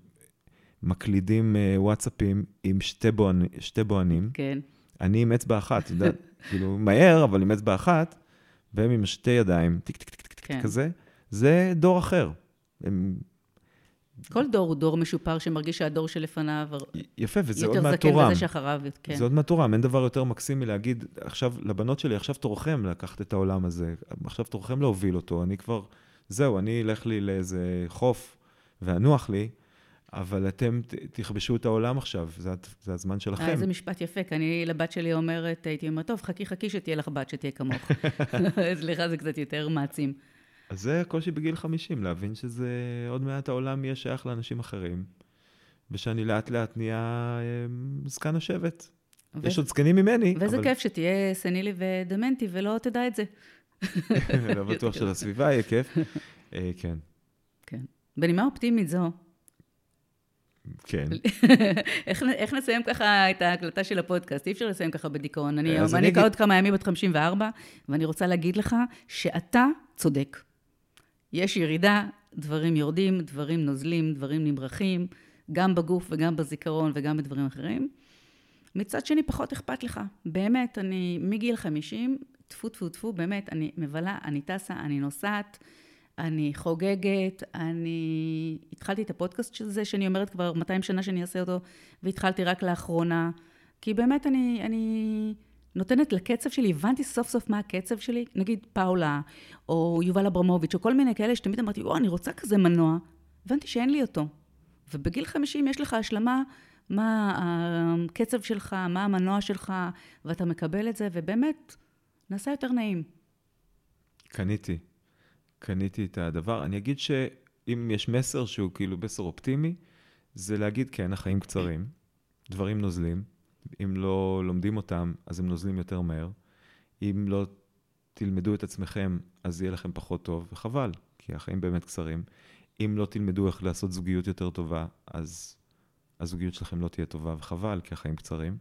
מקלידים אה, וואטסאפים עם שתי, בוהנ... שתי בוהנים. כן. אני עם אצבע אחת, אתה יודע, כאילו, מהר, אבל עם אצבע אחת, והם עם שתי ידיים, טיק טיק טיק טיק כן. כזה. זה דור אחר. הם כל דור הוא דור משופר שמרגיש שהדור שלפניו יפה, וזה עוד מהתורם. יותר זקן וזה שאחריו, כן. זה עוד מהתורם, אין דבר יותר מקסים מלהגיד, עכשיו, לבנות שלי, עכשיו תורכם לקחת את העולם הזה, עכשיו תורכם להוביל אותו, אני כבר, זהו, אני אלך לי לאיזה חוף ואנוח לי, אבל אתם תכבשו את העולם עכשיו, זה, זה הזמן שלכם. אה, איזה משפט יפה, כי אני לבת שלי אומרת, הייתי אומרת, טוב, חכי חכי שתהיה לך בת שתהיה כמוך. סליחה, זה קצת יותר מעצים. אז זה הקושי בגיל 50, להבין שזה עוד מעט העולם יהיה שייך לאנשים אחרים, ושאני לאט לאט נהיה אמ, זקן השבט. ו... יש עוד זקנים ממני, ואיזה אבל... כיף שתהיה סנילי ודמנטי ולא תדע את זה. לא בטוח שלסביבה יהיה כיף. אה, כן. כן. בנימה אופטימית זו, כן. איך, איך נסיים ככה את ההקלטה של הפודקאסט? אי אפשר לסיים ככה בדיכאון. אני, אני אגיד... עוד כמה ימים בת 54, ואני רוצה להגיד לך שאתה צודק. יש ירידה, דברים יורדים, דברים נוזלים, דברים נמרחים, גם בגוף וגם בזיכרון וגם בדברים אחרים. מצד שני, פחות אכפת לך. באמת, אני מגיל 50, טפו טפו טפו, באמת, אני מבלה, אני טסה, אני נוסעת, אני חוגגת, אני... התחלתי את הפודקאסט של זה, שאני אומרת כבר 200 שנה שאני אעשה אותו, והתחלתי רק לאחרונה. כי באמת אני, אני נותנת לקצב שלי, הבנתי סוף סוף מה הקצב שלי, נגיד פאולה, או יובל אברמוביץ', או כל מיני כאלה שתמיד אמרתי, וואו, אני רוצה כזה מנוע, הבנתי שאין לי אותו. ובגיל 50 יש לך השלמה מה הקצב שלך, מה המנוע שלך, ואתה מקבל את זה, ובאמת, נעשה יותר נעים. קניתי. קניתי את הדבר. אני אגיד שאם יש מסר שהוא כאילו מסר אופטימי, זה להגיד, כן, החיים קצרים, דברים נוזלים, אם לא לומדים אותם, אז הם נוזלים יותר מהר. אם לא תלמדו את עצמכם, אז יהיה לכם פחות טוב, וחבל, כי החיים באמת קצרים. אם לא תלמדו איך לעשות זוגיות יותר טובה, אז הזוגיות שלכם לא תהיה טובה, וחבל, כי החיים קצרים.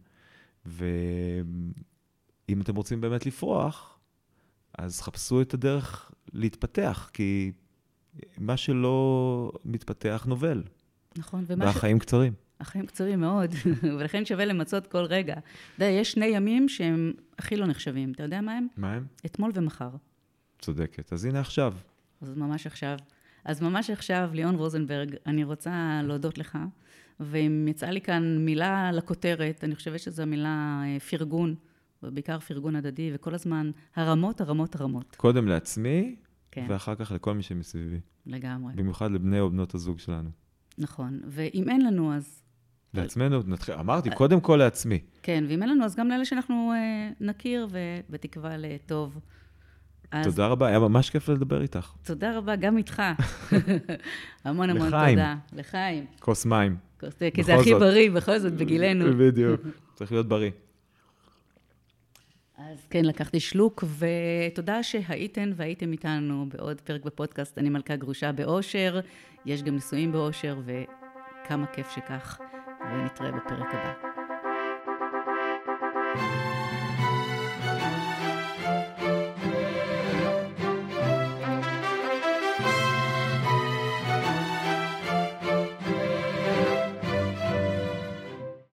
ואם אתם רוצים באמת לפרוח, אז חפשו את הדרך להתפתח, כי מה שלא מתפתח נובל. נכון, ומה ש... והחיים קצרים. החיים קצרים מאוד, ולכן שווה למצות כל רגע. אתה יודע, יש שני ימים שהם הכי לא נחשבים. אתה יודע מה הם? מה הם? אתמול ומחר. צודקת. אז הנה עכשיו. אז ממש עכשיו. אז ממש עכשיו, ליאון רוזנברג, אני רוצה להודות לך. ואם יצאה לי כאן מילה לכותרת, אני חושבת שזו המילה אה, פרגון, ובעיקר פרגון הדדי, וכל הזמן הרמות, הרמות, הרמות. קודם לעצמי, כן, ואחר כך לכל מי שמסביבי. לגמרי. במיוחד לבני או בנות הזוג שלנו. נכון. ואם אין לנו, אז לעצמנו, נתחיל, אמרתי, קודם כל לעצמי. כן, ואם אין לנו, אז גם לאלה שאנחנו אה, נכיר, ובתקווה לטוב. אז תודה רבה, היה ממש כיף לדבר איתך. תודה רבה, גם איתך. המון המון לחיים. תודה. לחיים. כוס מים. כוס תה, כי זה הכי זאת. בריא, בכל זאת, בגילנו. בדיוק. צריך להיות בריא. אז כן, לקחתי שלוק, ותודה שהייתן והייתם איתנו בעוד פרק בפודקאסט אני מלכה גרושה באושר. יש גם נישואים באושר, וכמה כיף שכך, ונתראה בפרק הבא. thank you